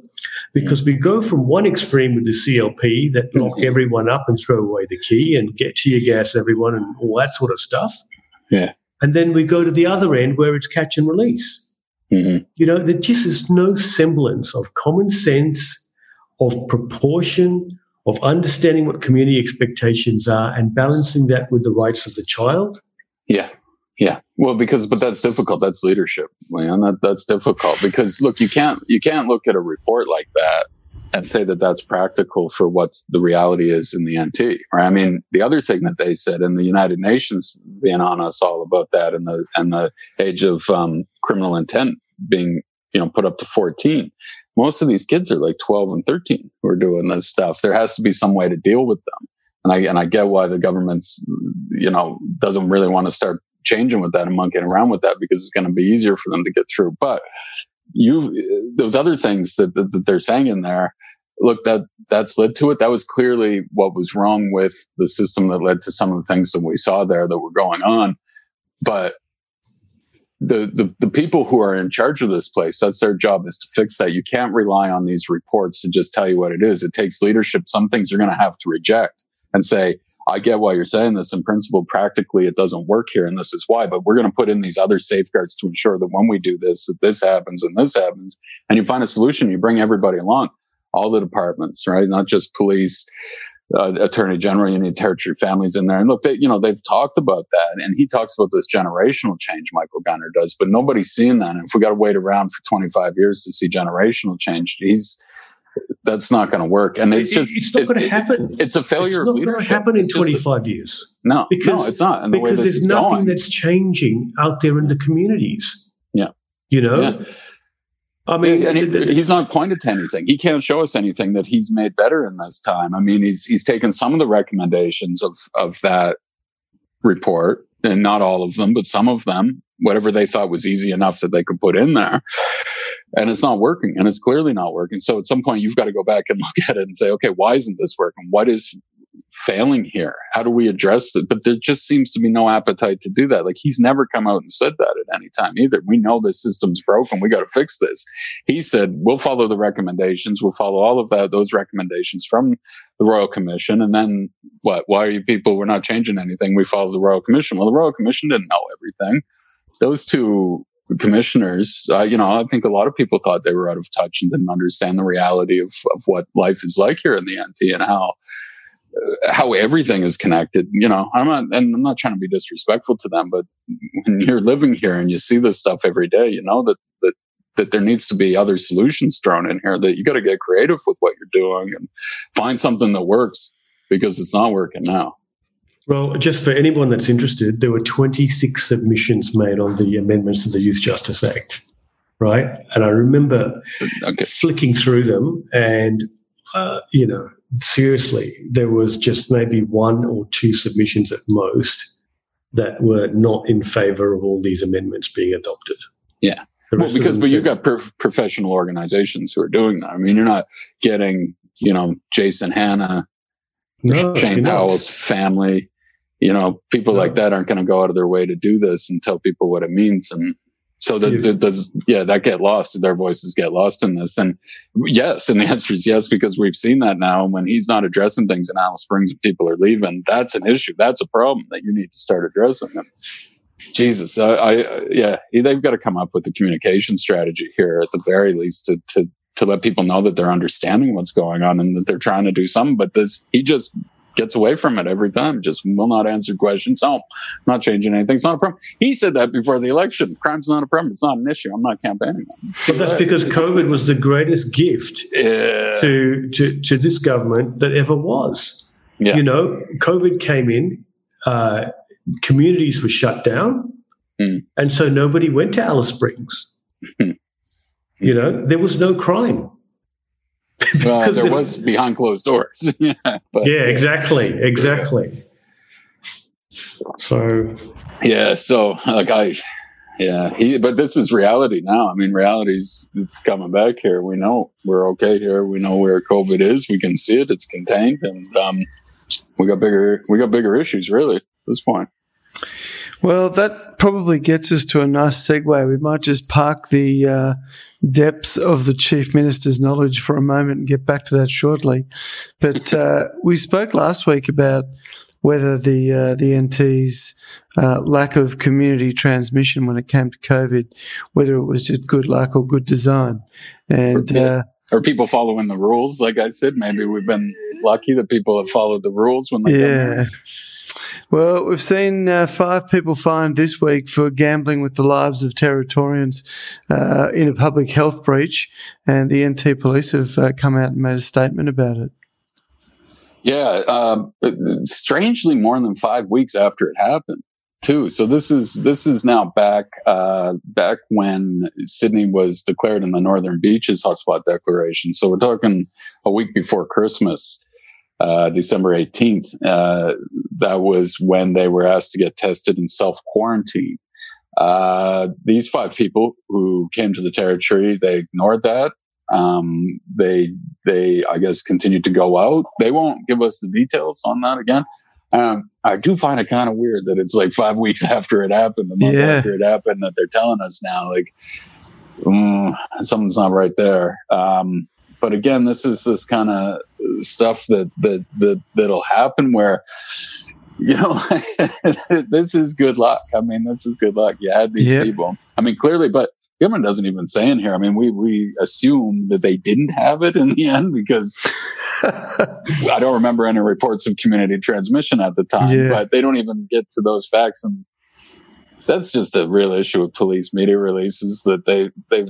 because we go from one extreme with the CLP that lock mm-hmm. everyone up and throw away the key and get tear gas everyone and all that sort of stuff. Yeah. And then we go to the other end where it's catch and release. Mm-hmm. You know, there just is no semblance of common sense, of proportion, of understanding what community expectations are and balancing that with the rights of the child. Yeah. Yeah. Well, because, but that's difficult. That's leadership, man. That, that's difficult because look, you can't, you can't look at a report like that and say that that's practical for what the reality is in the NT. Right? I mean, the other thing that they said in the United Nations being on us all about that and the, and the age of um, criminal intent being, you know, put up to 14 most of these kids are like 12 and 13 who are doing this stuff. There has to be some way to deal with them. And I, and I get why the government's, you know, doesn't really want to start changing with that and monkeying around with that because it's going to be easier for them to get through. But you, those other things that, that, that they're saying in there, look, that that's led to it. That was clearly what was wrong with the system that led to some of the things that we saw there that were going on. But the, the the people who are in charge of this place that's their job is to fix that. You can't rely on these reports to just tell you what it is. It takes leadership. Some things you're going to have to reject and say i get why you're saying this. In principle practically it doesn't work here and this is why but we're going to put in these other safeguards to ensure that when we do this that this happens and this happens. And you find a solution you bring everybody along all the departments right? Not just police uh, attorney general, you need territory families in there. And look, they, you know, they've talked about that. And he talks about this generational change, Michael Gunner does, but nobody's seen that. And if we got to wait around for 25 years to see generational change, he's, that's not going to work. And it's just, it's not going to happen. It's a failure it's not going to happen in It's just a- 25 years. no, Because, no, it's not. And the because there's nothing going, that's changing out there in the communities. Yeah. You know? Yeah. I mean, and he- the- the- he's not pointed to anything. He can't show us anything that he's made better in this time. I mean, he's he's taken some of the recommendations of of that report, and not all of them, but some of them, whatever they thought was easy enough that they could put in there. And it's not working, and it's clearly not working. So at some point, you've got to go back and look at it and say, okay, why isn't this working? What is failing here? How do we address it? But there just seems to be no appetite to do that. Like he's never come out and said that at any time either. We know this system's broken. We got to fix this. He said, we'll follow the recommendations. We'll follow all of that, those recommendations from the Royal Commission. And then what? Why are you people? We're not changing anything. We follow the Royal Commission. Well, the Royal Commission didn't know everything. Those two commissioners, uh, you know, I think a lot of people thought they were out of touch and didn't understand the reality of, of what life is like here in the NT and how how everything is connected. You know, I'm not, and I'm not trying to be disrespectful to them, but when you're living here and you see this stuff every day, you know that that that there needs to be other solutions thrown in here. That you got to get creative with what you're doing and find something that works because it's not working now. well, just for anyone that's interested, there were 26 submissions made on the amendments to the Youth Justice Act, right? And I remember Okay, flicking through them and uh, you know seriously there was just maybe one or two submissions at most that were not in favor of all these amendments being adopted Yeah. Well, because but you've got prof- professional organizations who are doing that. I mean, you're not getting you know Jason Hanna, no, Shane. Powell's family. You know, people No. like that aren't going to go out of their way to do this and tell people what it means. And so does, Yeah. does yeah, that get lost? Their voices get lost in this. And yes, and the answer is yes because we've seen that now. And when he's not addressing things in Alice Springs, and people are leaving. That's an issue. That's a problem that you need to start addressing. And Jesus, I, I yeah, they've got to come up with a communication strategy here at the very least to to to let people know that they're understanding what's going on and that they're trying to do something. But this, he just gets away from it every time. Just will not answer questions. Oh, not changing anything. It's not a problem. He said that before the election. Crime's not a problem. It's not an issue. I'm not campaigning. but that's because covid was the greatest gift Yeah. to, to, to this government that ever was Yeah. you know covid came in uh, communities were shut down Mm. and so nobody went to alice springs you know there was no crime Well, Because there it- was behind closed doors. yeah. But, yeah exactly exactly so Yeah. So like I, yeah, he, but this is reality now. I mean, reality's it's coming back here. We know we're okay here. We know where COVID is. We can see it. It's contained, and um, we got bigger. We got bigger issues really at this point. Well, that probably gets us to a nice segue. We might just park the uh, depths of the Chief Minister's knowledge for a moment and get back to that shortly. But uh, we spoke last week about whether the uh, the NT's uh, lack of community transmission when it came to COVID, whether it was just good luck or good design. And uh, Are people following the rules? Like I said, maybe we've been lucky that people have followed the rules when they Yeah. Well, we've seen uh, five people fined this week for gambling with the lives of Territorians uh, in a public health breach, and the NT police have uh, come out and made a statement about it. Yeah, um, strangely, more than five weeks after it happened, too. So this is this is now back uh, back when Sydney was declared in the Northern Beaches hotspot declaration. So we're talking a week before Christmas, uh, December eighteenth. Uh, that was when they were asked to get tested and self quarantine. Uh, these five people who came to the territory, they ignored that. Um, they they I guess continued to go out. They won't give us the details on that again, Um, I do find it kind of weird that it's like five weeks after it happened, the month Yeah. after it happened, that they're telling us now, like, mm, something's not right there. Um, but again, this is this kind of stuff that that that that'll happen where, you know, this is good luck. I mean, this is good luck. You had these Yep. people. I mean, clearly, but government doesn't even say in here. I mean, we we assume that they didn't have it in the end because I don't remember any reports of community transmission at the time, Yeah. but they don't even get to those facts. And that's just a real issue with police media releases that they, they've,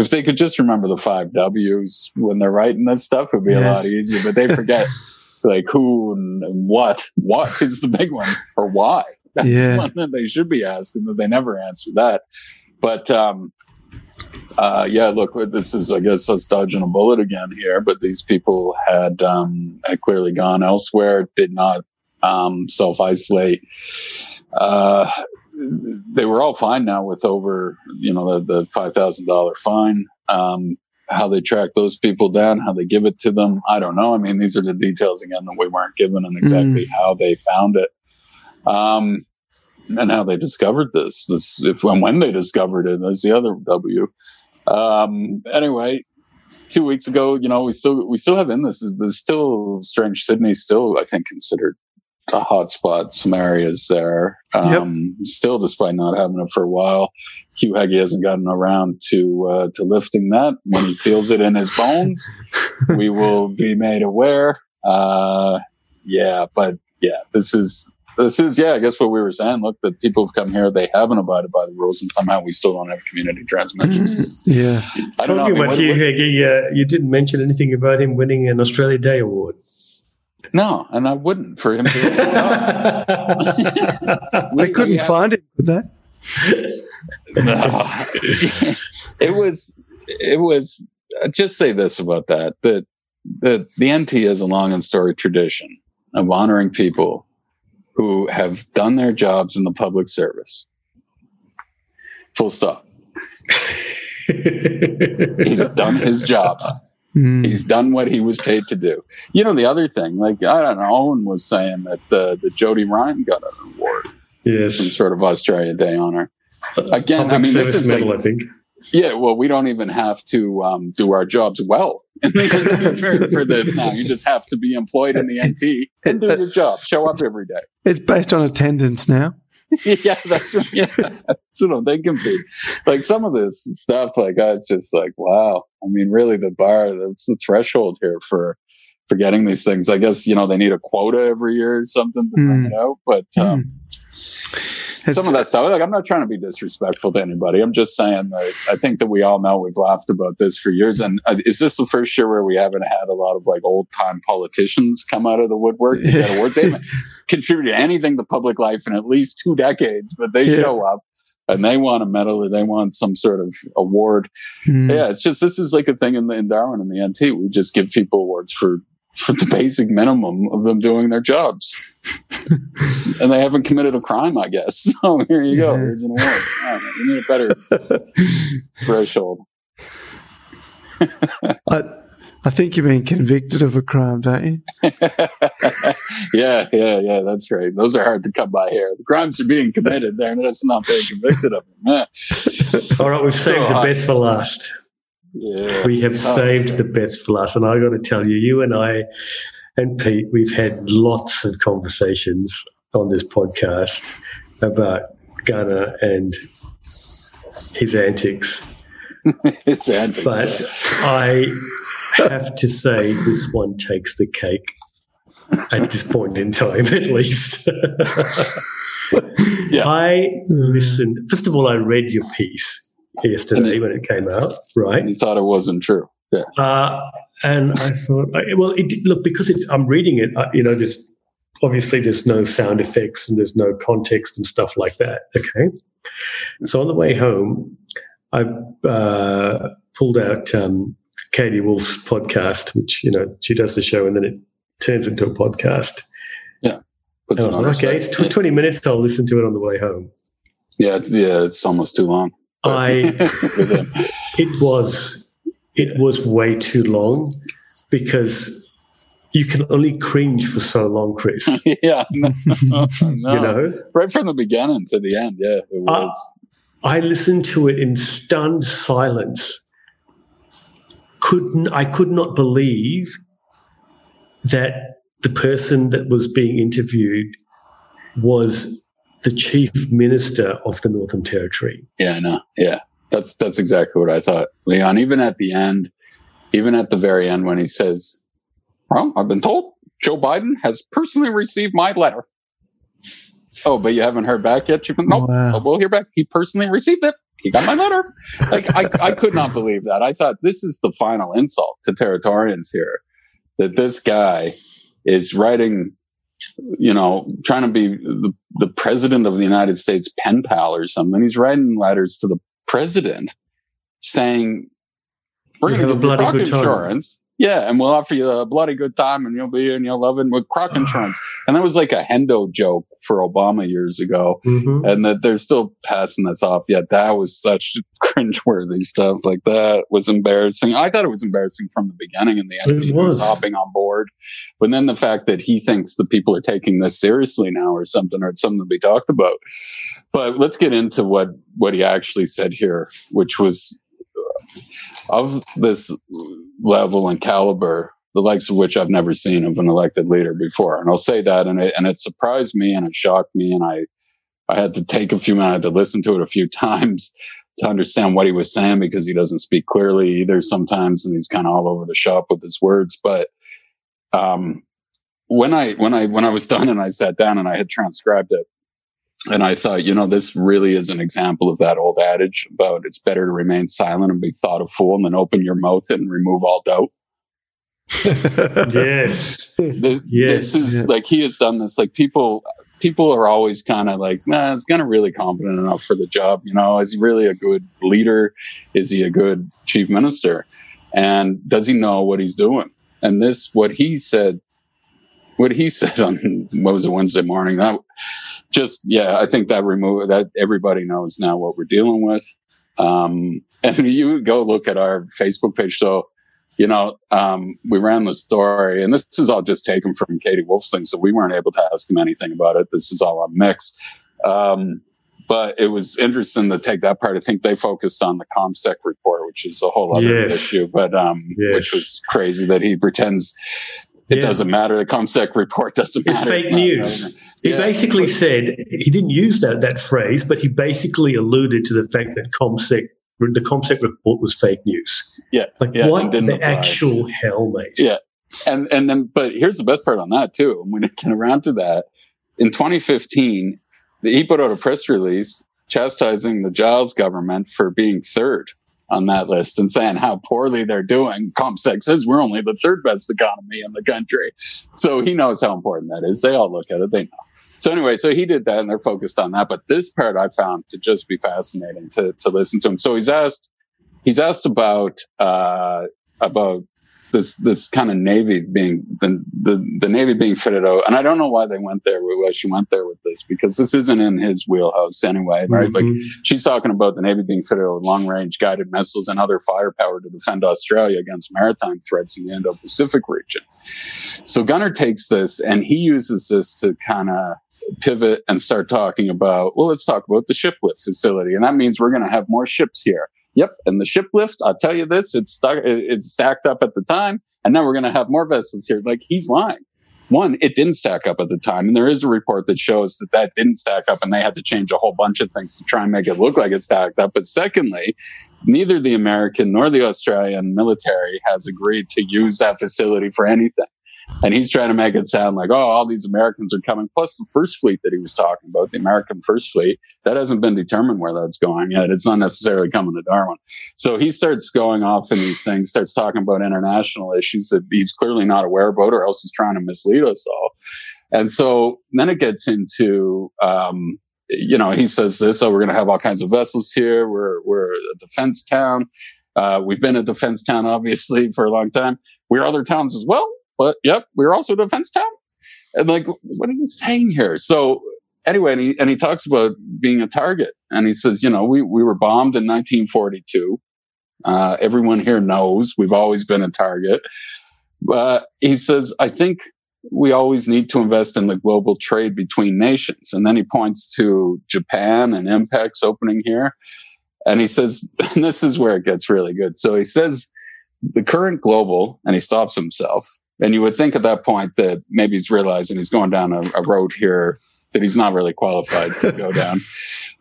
if they could just remember the five W's when they're writing that stuff, it'd be a lot easier, but they forget like who and, and what. What is the big one or why? That's Yeah. one that they should be asking, but they never answer that. But, um, uh, yeah, look, this is, I guess, us dodging a bullet again here. But these people had, um, had clearly gone elsewhere, did not um, self isolate. Uh, they were all fine now with over, you know, the, the five thousand dollar fine. Um, how they track those people down, how they give it to them, I don't know. I mean, these are the details again that we weren't given, and exactly how they found it. Um, and how they discovered this. This if and when they discovered it is the other W. Um, anyway, two weeks ago, you know, we still we still have in this. There's still strange Sydney, still I think considered hotspot. Some areas there, um, still despite not having it for a while. Hugh Heggie hasn't gotten around to uh, to lifting that. When he feels it in his bones, we will be made aware. Uh, yeah, but yeah, this is this is yeah. I guess what we were saying. Look, the people who've come here, they haven't abided by the rules, and somehow we still don't have community transmission. yeah. I don't know. I mean, about what- Hugh what- Heggie, uh, you didn't mention anything about him winning an Australia Day award. no, and I wouldn't for him to. They We- couldn't we have- find it, could they? it was it was uh, just say this about that that that the NT is a long and storied tradition of honoring people who have done their jobs in the public service. Full stop. He's done his job. Mm. He's done what he was paid to do. You know, the other thing, like I don't know, Owen was saying that uh, that Jody Ryan got an award, some sort of Australia Day honor. Again, Public I mean, this is like- medal, I think. Yeah, well, we don't even have to um, do our jobs well for, for this now. You just have to be employed in the NT and do your job. Show up every day. It's based on attendance now. yeah, that's yeah, that's what I'm thinking. Pete. Like some of this stuff, like I was just like, wow. I mean, really, the bar, that's the threshold here for for getting these things. I guess you know they need a quota every year or something to bring Mm. it out, but. Um, It's- some of that stuff. Like, I'm not trying to be disrespectful to anybody. I'm just saying that I think that we all know we've laughed about this for years. And uh, is this the first year where we haven't had a lot of like old time politicians come out of the woodwork to get awards? They haven't contributed anything to public life in at least two decades, but they Yeah. show up and they want a medal or they want some sort of award. Mm. Yeah, it's just this is like a thing in, the, in Darwin and the NT. We just give people awards for for the basic minimum of them doing their jobs, and they haven't committed a crime, I guess. So here you go. Yeah. Here's an award. I You need a better threshold. I, I think you've been convicted of a crime, don't you? yeah, yeah, yeah. That's right. Those are hard to come by here. The crimes are being committed there, and that's not being convicted of them. Yeah. All right, we've saved the hot. best for last. Yeah. We have Oh, saved the best for last. And I got to tell you, you and I and Pete, we've had lots of conversations on this podcast about Gunner and his antics. it's antics. But I have to say, this one takes the cake at this point in time, at least. Yeah. I listened. First of all, I read your piece yesterday when it came out, right? you thought it wasn't true. Yeah. Uh, and I thought, well, it, look, because it's, I'm reading it, uh, you know, there's obviously there's no sound effects and there's no context and stuff like that. Okay. So on the way home, I uh, pulled out um, Katie Woolf's podcast, which, you know, she does the show and then it turns into a podcast. Yeah. And I was like, okay, it's tw- 20 minutes. I'll listen to it on the way home. yeah, yeah. It's almost too long. I it was it was way too long because you can only cringe for so long, Chris. yeah, no, no. You know, right from the beginning to the end. Yeah, it was. I, I listened to it in stunned silence. Couldn't I could not believe that the person that was being interviewed was the chief minister of the Northern Territory. Yeah, I know. Yeah, that's that's exactly what I thought, Leon. Even at the end, even at the very end, when he says, "Well, I've been told Joe Biden has personally received my letter." Oh, but you haven't heard back yet? You can, nope. Wow. We'll hear back. He personally received it. He got my letter. like I, I could not believe that. I thought this is the final insult to Territorians here, that this guy is writing you know, trying to be the, the president of the United States pen pal or something. He's writing letters to the president saying, "We're going to give you insurance." Yeah, and we'll offer you a bloody good time, and you'll be and you'll love it with croc insurance. And that was like a Hendo joke for Obama years ago, mm-hmm. and that they're still passing this off. Yet that was such cringeworthy stuff. Like that was embarrassing. I thought it was embarrassing from the beginning, and the idea was. was hopping on board. But then the fact that he thinks the people are taking this seriously now, or something, or it's something to be talked about. But let's get into what what he actually said here, which was of this level and caliber, the likes of which I've never seen of an elected leader before. And I'll say that, and it, and it surprised me and it shocked me, and I I had to take a few minutes to listen to it a few times to understand what he was saying because he doesn't speak clearly either sometimes, and he's kind of all over the shop with his words. But um, when I when I when I was done and I sat down and I had transcribed it, and I thought, you know, this really is an example of that old adage about it's better to remain silent and be thought a fool than open your mouth and remove all doubt. yes. The, yes. This is yeah. like he has done this. Like people, people are always kind of like, nah, he's kind of really competent enough for the job. You know, is he really a good leader? Is he a good chief minister? And does he know what he's doing? And this, what he said, what he said on what was it Wednesday morning? That just yeah, I think that remove that everybody knows now what we're dealing with. Um, and you go look at our Facebook page. So, you know, um, we ran the story, and this is all just taken from Katie Woolf's thing. So we weren't able to ask him anything about it. This is all a mix. Um, but it was interesting to take that part. I think they focused on the CommSec report, which is a whole other yes. issue, but um, yes. which was crazy that he pretends it yeah. doesn't matter. The CommSec report doesn't matter. it's. Fake it's news. He yeah. basically said he didn't use that that phrase, but he basically alluded to the fact that CommSec the CommSec report was fake news. Yeah, like yeah, what the apply. actual hell, mate? Yeah, and and then but here's the best part on that too. When it get around to that, in 2015, he put out a press release chastising the Giles government for being third on that list and saying how poorly they're doing. CommSec says we're only the third best economy in the country. So he knows how important that is. They all look at it, they know. So anyway, so he did that and they're focused on that. But this part I found to just be fascinating to, to listen to him. So he's asked, he's asked about, uh, about this this kind of navy being the, the the navy being fitted out. And i don't know why they went there why she went there with this because this isn't in his wheelhouse anyway right? Mm-hmm. like she's talking about the navy being fitted out with long range guided missiles and other firepower to defend australia against maritime threats in the indo-pacific region. So gunner takes this and he uses this to kind of pivot and start talking about well let's talk about the ship lift facility. And that means we're going to have more ships here Yep. And the ship lift, I'll tell you this, it's stuck, it's stacked up at the time. And now we're going to have more vessels here. Like he's lying. One, it didn't stack up at the time. And there is a report that shows that that didn't stack up and they had to change a whole bunch of things to try and make it look like it stacked up. But secondly, neither the American nor the Australian military has agreed to use that facility for anything. And he's trying to make it sound like, oh, all these Americans are coming. Plus the first fleet that he was talking about, the American first fleet, that hasn't been determined where that's going yet. It's not necessarily coming to Darwin. So he starts going off in these things, starts talking about international issues that he's clearly not aware about, or else he's trying to mislead us all. And so then it gets into, um, you know, he says this, oh, we're going to have all kinds of vessels here. We're, we're a defense town. Uh, we've been a defense town, obviously, for a long time. We're other towns as well but yep, we are also defense town. And like, what are you saying here? So anyway, and he, and he talks about being a target. And he says, you know, we, we were bombed in 1942. Uh, everyone here knows we've always been a target. Uh, he says, I think we always need to invest in the global trade between nations. And then he points to Japan and INPEX opening here. And he says, and this is where it gets really good. So he says, the current global, and he stops himself. And you would think at that point that maybe he's realizing he's going down a, a road here that he's not really qualified to go down.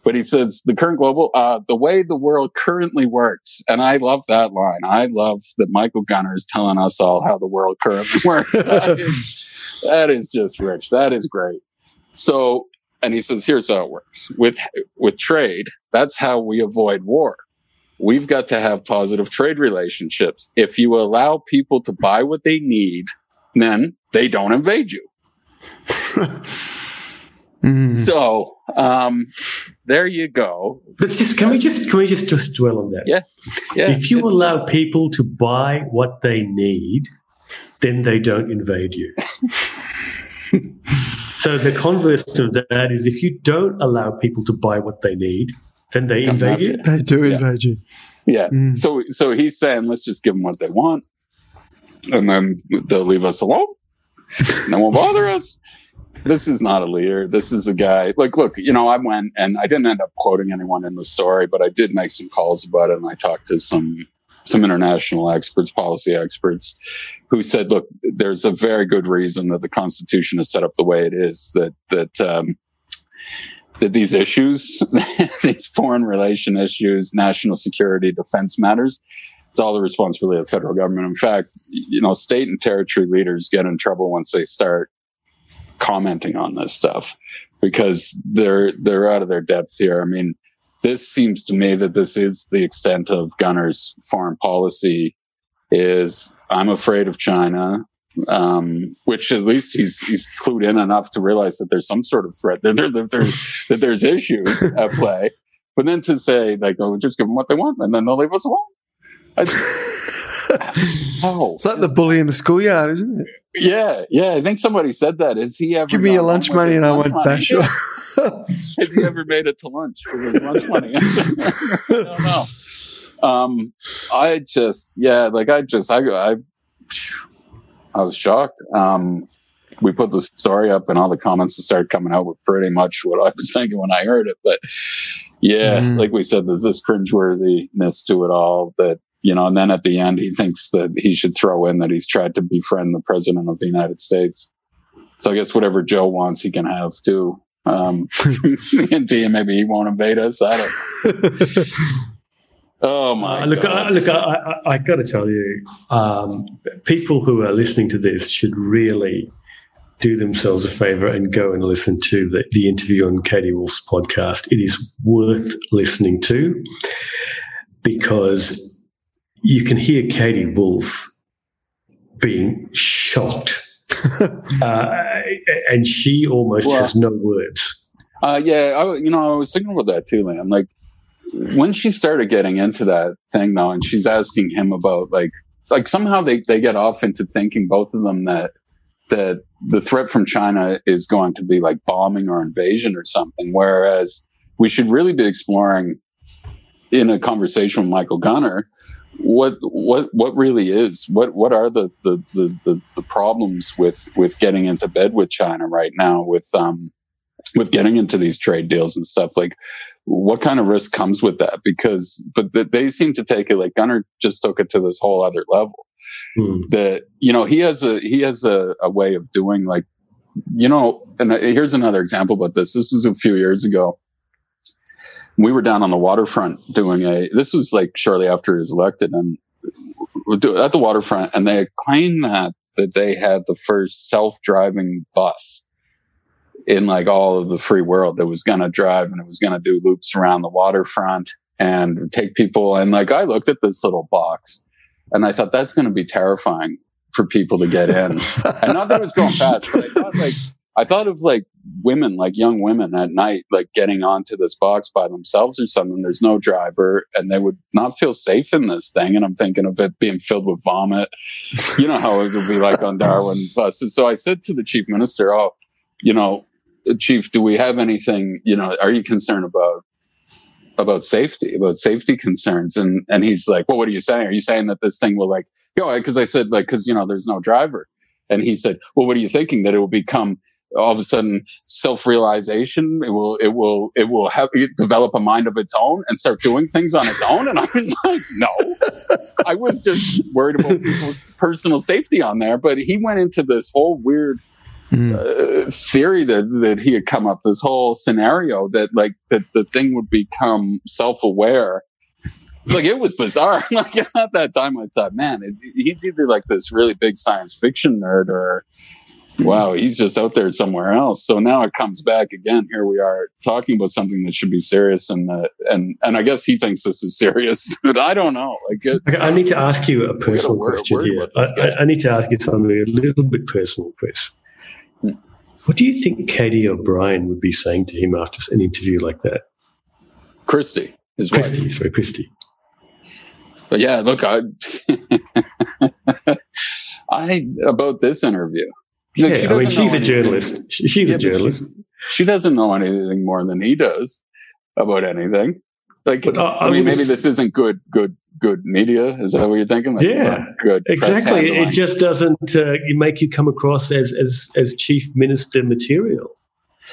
But he says the current global, uh, the way the world currently works. And I love that line. I love that Michael Gunner is telling us all how the world currently works. that, is, that is just rich. That is great. So, and he says, here's how it works with, with trade. That's how we avoid war. We've got to have positive trade relationships. If you allow people to buy what they need, then they don't invade you. Mm. So um, there you go. Let's just can we just can we just just dwell on that? Yeah, yeah. If you allow people to buy what they need, then they don't invade you. so the converse of that is if you don't allow people to buy what they need, then they invade you. They do invade yeah. you. Yeah. Mm. So so he's saying let's just give them what they want, and then they'll leave us alone. no one bother us this is not a leader. This is a guy. Like, look, you know, I went and I didn't end up quoting anyone in the story, but I did make some calls about it, and I talked to some some international experts, policy experts, who said, look, there's a very good reason that the Constitution is set up the way it is. That that um, that these issues, these foreign relation issues, national security, defense matters, it's all the responsibility of the federal government. In fact, you know, state and territory leaders get in trouble once they start commenting on this stuff because they're they're out of their depth here. I mean, this seems to me that this is the extent of Gunner's foreign policy. Is I'm afraid of China, um, which at least he's he's clued in enough to realize that there's some sort of threat that, there, that there's that there's issues at play. But then to say like, oh, just give them what they want, and then they'll leave us alone. I, how? It's like the bully in the schoolyard, isn't it? Yeah, yeah. I think somebody said that. Has he ever give me your lunch money and I went bash you? Has he ever made it to lunch for his lunch money? I don't know. Um, I just, yeah, like I just, I, I, I was shocked. Um, we put the story up and all the comments that started coming out were pretty much what I was thinking when I heard it. But yeah, mm. like we said, there's this cringeworthiness to it all that you know, and then at the end, he thinks that he should throw in that he's tried to befriend the president of the United States. So I guess whatever Joe wants, he can have too. Um, and maybe he won't invade us. I don't. oh my! Uh, look, I, look, I, I, I got to tell you, um, people who are listening to this should really do themselves a favor and go and listen to the, the interview on Katie Woolf's podcast. It is worth listening to because you can hear Katie Woolf being shocked. uh, and she almost well, has no words. Uh, yeah, I, you know, I was thinking about that too, Liam. Like when she started getting into that thing though, and she's asking him about like, like somehow they, they get off into thinking both of them that, that the threat from China is going to be like bombing or invasion or something. Whereas we should really be exploring in a conversation with Michael Gunner, what what what really is what what are the the, the the the problems with with getting into bed with China right now with um with getting into these trade deals and stuff like what kind of risk comes with that? Because but th- they seem to take it like Gunner just took it to this whole other level. Hmm. that you know he has a he has a, a way of doing like you know and here's another example about this this was a few years ago. We were down on the waterfront doing a, this was like shortly after he was elected and at the waterfront and they claimed that, that they had the first self-driving bus in like all of the free world that was going to drive and it was going to do loops around the waterfront and take people. And like, I looked at this little box and I thought that's going to be terrifying for people to get in. and not that it was going fast, but I thought like, I thought of like women, like young women at night, like getting onto this box by themselves or something. There's no driver and they would not feel safe in this thing. And I'm thinking of it being filled with vomit. You know how it would be like on Darwin buses. So I said to the chief minister, Oh, you know, chief, do we have anything, you know, are you concerned about about safety, about safety concerns? And and he's like, Well, what are you saying? Are you saying that this thing will like go because I said like because you know there's no driver, and he said, well, what are you thinking? That it will become all of a sudden self-realization? It will it will it will have it develop a mind of its own and start doing things on its own? And i was like no. I was just worried about people's personal safety on there but he went into this whole weird Mm. uh, theory that that he had come up this whole scenario that like that the thing would become self-aware like it was bizarre like at that time i thought man is, he's either like this really big science fiction nerd or wow he's just out there somewhere else so now it comes back again here we are talking about something that should be serious and uh, and and i guess he thinks this is serious but i don't know like it, Okay, I need to ask you a personal question here. with I, this guy. I, I need to ask you something a little bit personal, Chris. What do you think Katie O'Brien would be saying to him after an interview like that? kristy his wife Kristy, sorry, Kristy. But yeah, look, I, I about this interview. Look, Yeah, I mean, she's a journalist. She- She's Yeah, a but she- journalist. She doesn't know anything more than he does about anything. Like, But I- I, mean, maybe this isn't good, good, good media. Is that what you're thinking? Like, Yeah, good. Exactly. It just doesn't uh, make you come across as, as as chief minister material.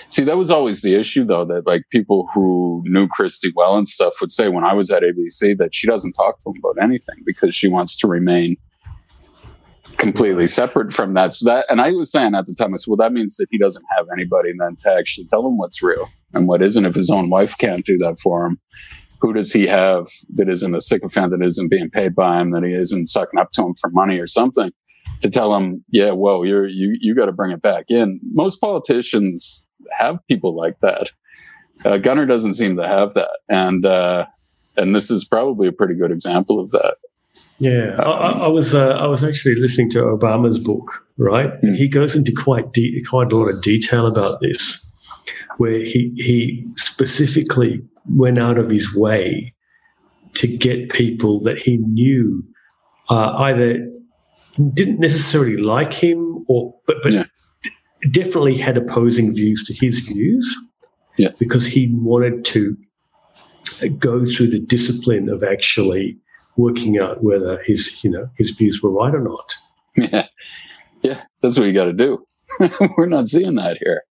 See, that was always the issue, though, that like people who knew Kristy well and stuff would say when I was at ABC that she doesn't talk to him about anything because she wants to remain completely separate from that. So that, and I was saying at the time, I said, well, that means that he doesn't have anybody then to actually tell him what's real and what isn't. If his own wife can't do that for him, who does he have that isn't a sycophant that isn't being paid by him, that he isn't sucking up to him for money or something? To tell him, yeah, whoa, you're you you got to bring it back in. Most politicians have people like that. Uh, Gunner doesn't seem to have that, and uh, and this is probably a pretty good example of that. Yeah, I, I I was uh, I was actually listening to Obama's book, right? Hmm. And he goes into quite de- quite a lot of detail about this, where he he specifically went out of his way to get people that he knew uh, either didn't necessarily like him or but but Yeah. definitely had opposing views to his views. Yeah. because he wanted to go through the discipline of actually working out whether his you know his views were right or not. Yeah, yeah, that's what you got to do. We're not seeing that here.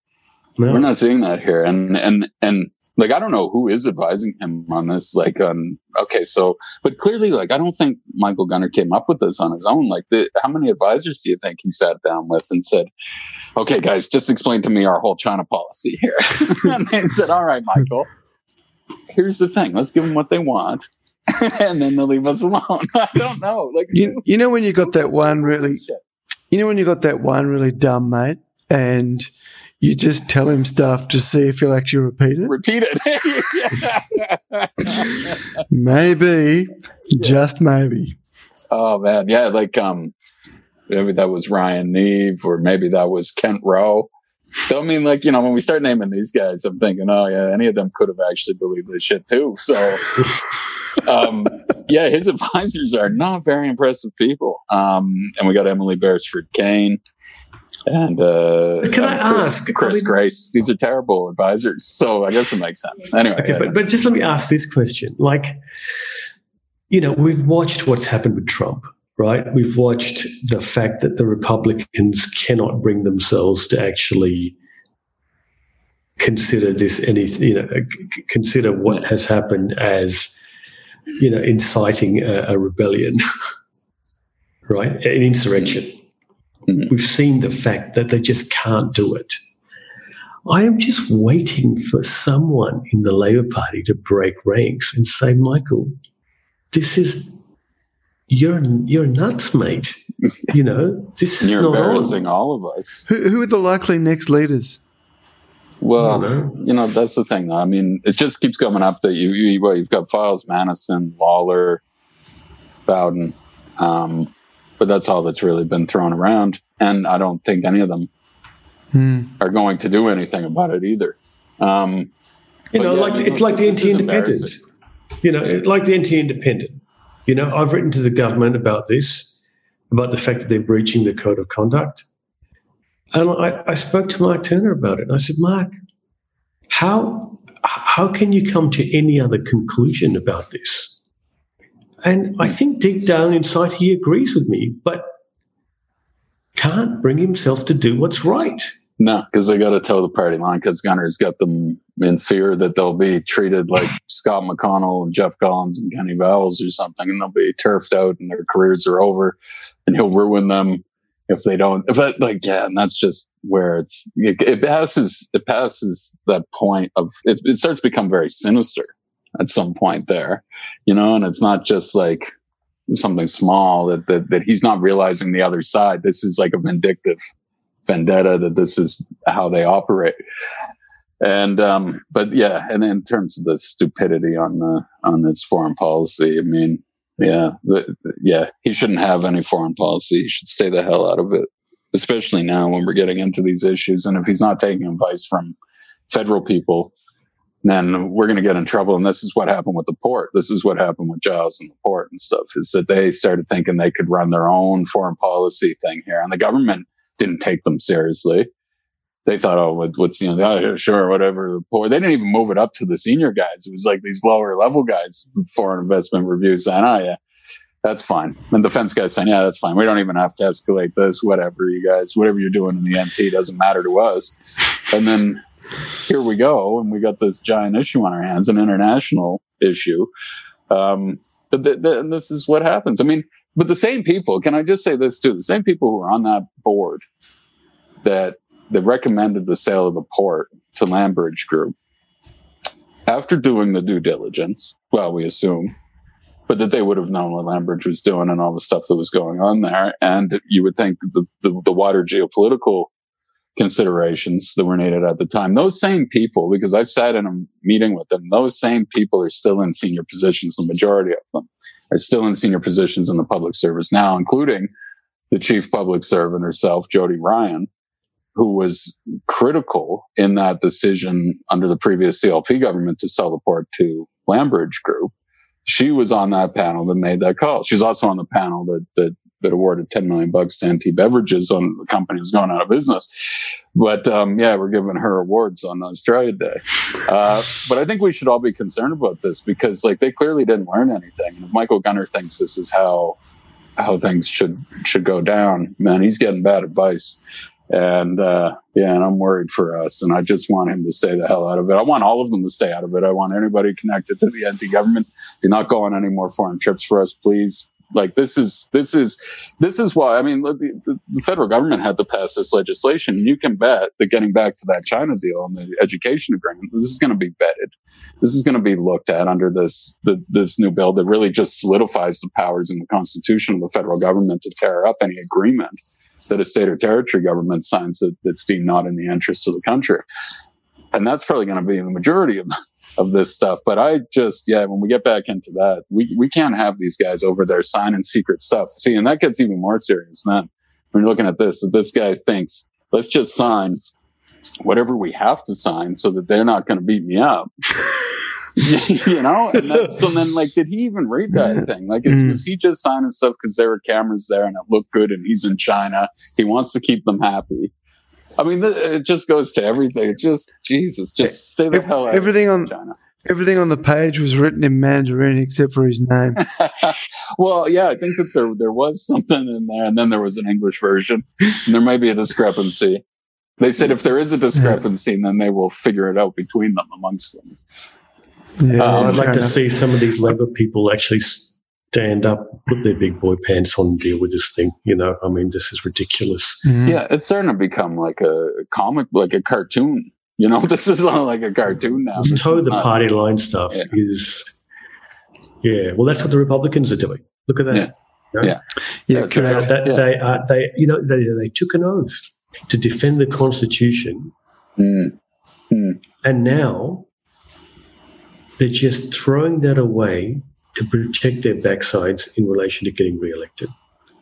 No. We're not seeing that here, and and and like I don't know who is advising him on this. Like, um, okay, so but clearly, like I don't think Michael Gunner came up with this on his own. Like, the, how many advisors do you think he sat down with and said, "Okay, guys, just explain to me our whole China policy here"? and they said, "All right, Michael, here's the thing. Let's give them what they want." and then they'll leave us alone. I don't know. Like You, you know when you got that one really, Shit. you know when you got that one really dumb mate, and you just tell him stuff to see if he'll actually repeat it. repeat it. Maybe, just maybe. oh man, yeah, like um, maybe that was Ryan Neve, or maybe that was Kent Rowe. So, I mean, like you know, when we start naming these guys, I'm thinking, oh yeah, any of them could have actually believed this shit too. So, um, yeah, his advisors are not very impressive people. Um, and we got Emily Beresford Kane. And uh, can I and Chris, ask, I Chris mean- Grace? These are terrible advisors. So I guess it makes sense. Anyway, Okay, yeah. but but just let me ask this question: like, you know, we've watched what's happened with Trump, right? We've watched the fact that the Republicans cannot bring themselves to actually consider this any, you know, consider what has happened as, you know, inciting a, a rebellion, right? An insurrection. Mhm. We've seen the fact that they just can't do it. I am just waiting for someone in the Labour Party to break ranks and say, Michael, this is you're you're nuts, mate. You know, this is you're not embarrassing on. all of us. Who, who are the likely next leaders? Well, know. you know, that's the thing. though. I mean, it just keeps coming up that you, you well, you've got Fyles, Manison, Lawler, Bowden, um, but that's all that's really been thrown around, and I don't think any of them Hmm. are going to do anything about it either. Um, You know, yeah, like I mean, it's like the this NT is Independent. You know, like the NT Independent. You know, I've written to the government about this, about the fact that they're breaching the code of conduct. And I, I spoke to Mark Turner about it. And I said, Mark, how how can you come to any other conclusion about this? And I think deep down inside he agrees with me, but can't bring himself to do what's right. No, because they got to toe the party line because Gunner's got them in fear that they'll be treated like Scott McConnell and Jeff Collins and Kenny Vowles or something, and they'll be turfed out and their careers are over, and he'll ruin them if they don't. But like, yeah, and that's just where it's it, it passes. It passes that point of it, it starts to become very sinister at some point there, you know, and it's not just like something small that, that, that he's not realizing the other side. This is like a vindictive vendetta that this is how they operate. And, um, but yeah, and in terms of the stupidity on the, on this foreign policy, I mean, yeah, the, yeah, he shouldn't have any foreign policy. He should stay the hell out of it, especially now when we're getting into these issues. And if he's not taking advice from federal people, then we're going to get in trouble. And this is what happened with the port. This is what happened with Giles and the port and stuff is that they started thinking they could run their own foreign policy thing here. And the government didn't take them seriously. They thought, oh, what's, you know, oh, sure, whatever. Port. They didn't even move it up to the senior guys. It was like these lower level guys, foreign investment review saying, oh, yeah, that's fine. And defense guys saying, yeah, that's fine. We don't even have to escalate this, whatever, you guys, whatever you're doing in the NT doesn't matter to us. And then here we go, and we got this giant issue on our hands, an international issue. Um, but th- th- this is what happens. I mean, but the same people. Can I just say this too? The same people who are on that board that that recommended the sale of the port to Landbridge Group after doing the due diligence. Well, we assume. But that they would have known what Landbridge was doing and all the stuff that was going on there. And you would think the, the, the wider geopolitical considerations that were needed at the time. Those same people, because I've sat in a meeting with them, those same people are still in senior positions. The majority of them are still in senior positions in the public service now, including the chief public servant herself, Jodie Ryan, who was critical in that decision under the previous CLP government to sell the port to Landbridge Group. She was on that panel that made that call. She's also on the panel that, that that awarded 10 million bucks to NT Beverages on the company that's going out of business. But um, yeah, we're giving her awards on Australia Day. Uh, but I think we should all be concerned about this because like they clearly didn't learn anything. And if Michael Gunner thinks this is how how things should should go down, man, he's getting bad advice. And uh, yeah, and I'm worried for us. And I just want him to stay the hell out of it. I want all of them to stay out of it. I want anybody connected to the NT government. You're not going any more foreign trips for us, please like this is this is this is why I mean the, the, federal government had to pass this legislation. You can bet that getting back to that China deal and the education agreement, this is going to be vetted. This is going to be looked at under this the, this new bill that really just solidifies the powers in the Constitution of the federal government to tear up any agreement that a state or territory government signs that, that's deemed not in the interest of the country. And that's probably going to be the majority of of this stuff. But I just, yeah, when we get back into that, we, we can't have these guys over there signing secret stuff. See, and that gets even more serious then when you're looking at this. This guy thinks, let's just sign whatever we have to sign so that they're not going to beat me up. you know, and that's, so then like, did he even read that thing? Like, is, mm. was he just signing stuff because there were cameras there and it looked good and he's in China? He wants to keep them happy. I mean, it just goes to everything. It just Jesus, just stay the hell out. Everything on China. Everything on the page was written in Mandarin except for his name. well, yeah, I think that there there was something in there, and then there was an English version. And there may be a discrepancy. They said if there is a discrepancy, yeah. then they will figure it out between them amongst them. Yeah, um, I'd like to see some of these Labor people actually stand up, put their big boy pants on, and deal with this thing. You know, I mean, this is ridiculous. Mm-hmm. Yeah, it's starting to become like a comic, like a cartoon. You know, this is like a cartoon now. This toe the not, party line stuff yeah. is, yeah. Well, that's what the Republicans are doing. Look at that. Yeah, you know? yeah, yeah. Correct. That, yeah. They are. They, you know, they they took an oath to defend the Constitution, mm. Mm. and now they're just throwing that away to protect their backsides in relation to getting re-elected.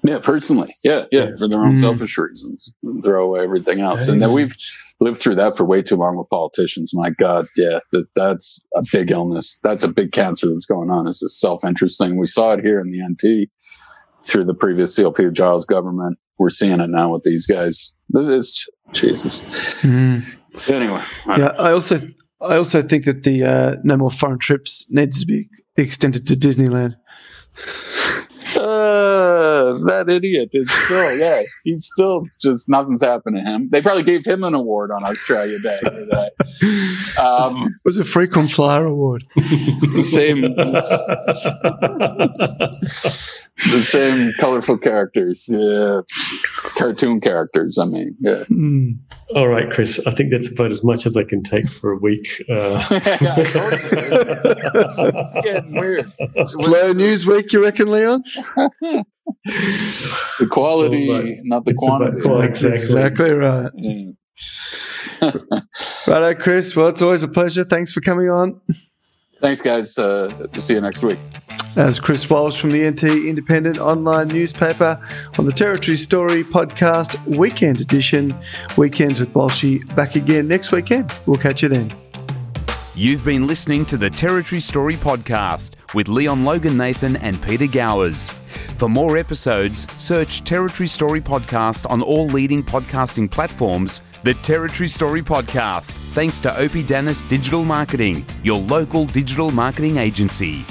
Yeah, personally. Yeah, yeah, yeah. for their own mm. selfish reasons. Throw away everything else. and then we've lived through that for way too long with politicians. My God, yeah, th- that's a big illness. That's a big cancer that's going on. It's this self-interest thing. We saw it here in the NT through the previous CLP Giles government. We're seeing it now with these guys. It's Jesus. Mm. Anyway. I yeah, I also I also think that the uh, no more foreign trips needs to be extended to Disneyland. Uh, that idiot is still, yeah, he's still just nothing's happened to him. They probably gave him an award on Australia Day for that. Um, it was a frequent flyer award. the same, the same colorful characters, yeah, cartoon characters. I mean, yeah. Mm. All right, Chris. I think that's about as much as I can take for a week. Uh, it's getting weird. Slow news week, you reckon, Leon? The quality, It's about- not the quantity. quality. That's exactly. exactly right. Yeah. Righto, Chris. Well, it's always a pleasure. Thanks for coming on. Thanks, guys. Uh, see you next week. As Chris Walsh from the NT Independent online newspaper on the Territory Story podcast weekend edition. Weekends with Walshy back again next weekend. We'll catch you then. You've been listening to the Territory Story podcast with Leon Logan Nathan and Peter Gowers. For more episodes, search Territory Story Podcast on all leading podcasting platforms. The Territory Story Podcast, thanks to Opie Dennis Digital Marketing, your local digital marketing agency.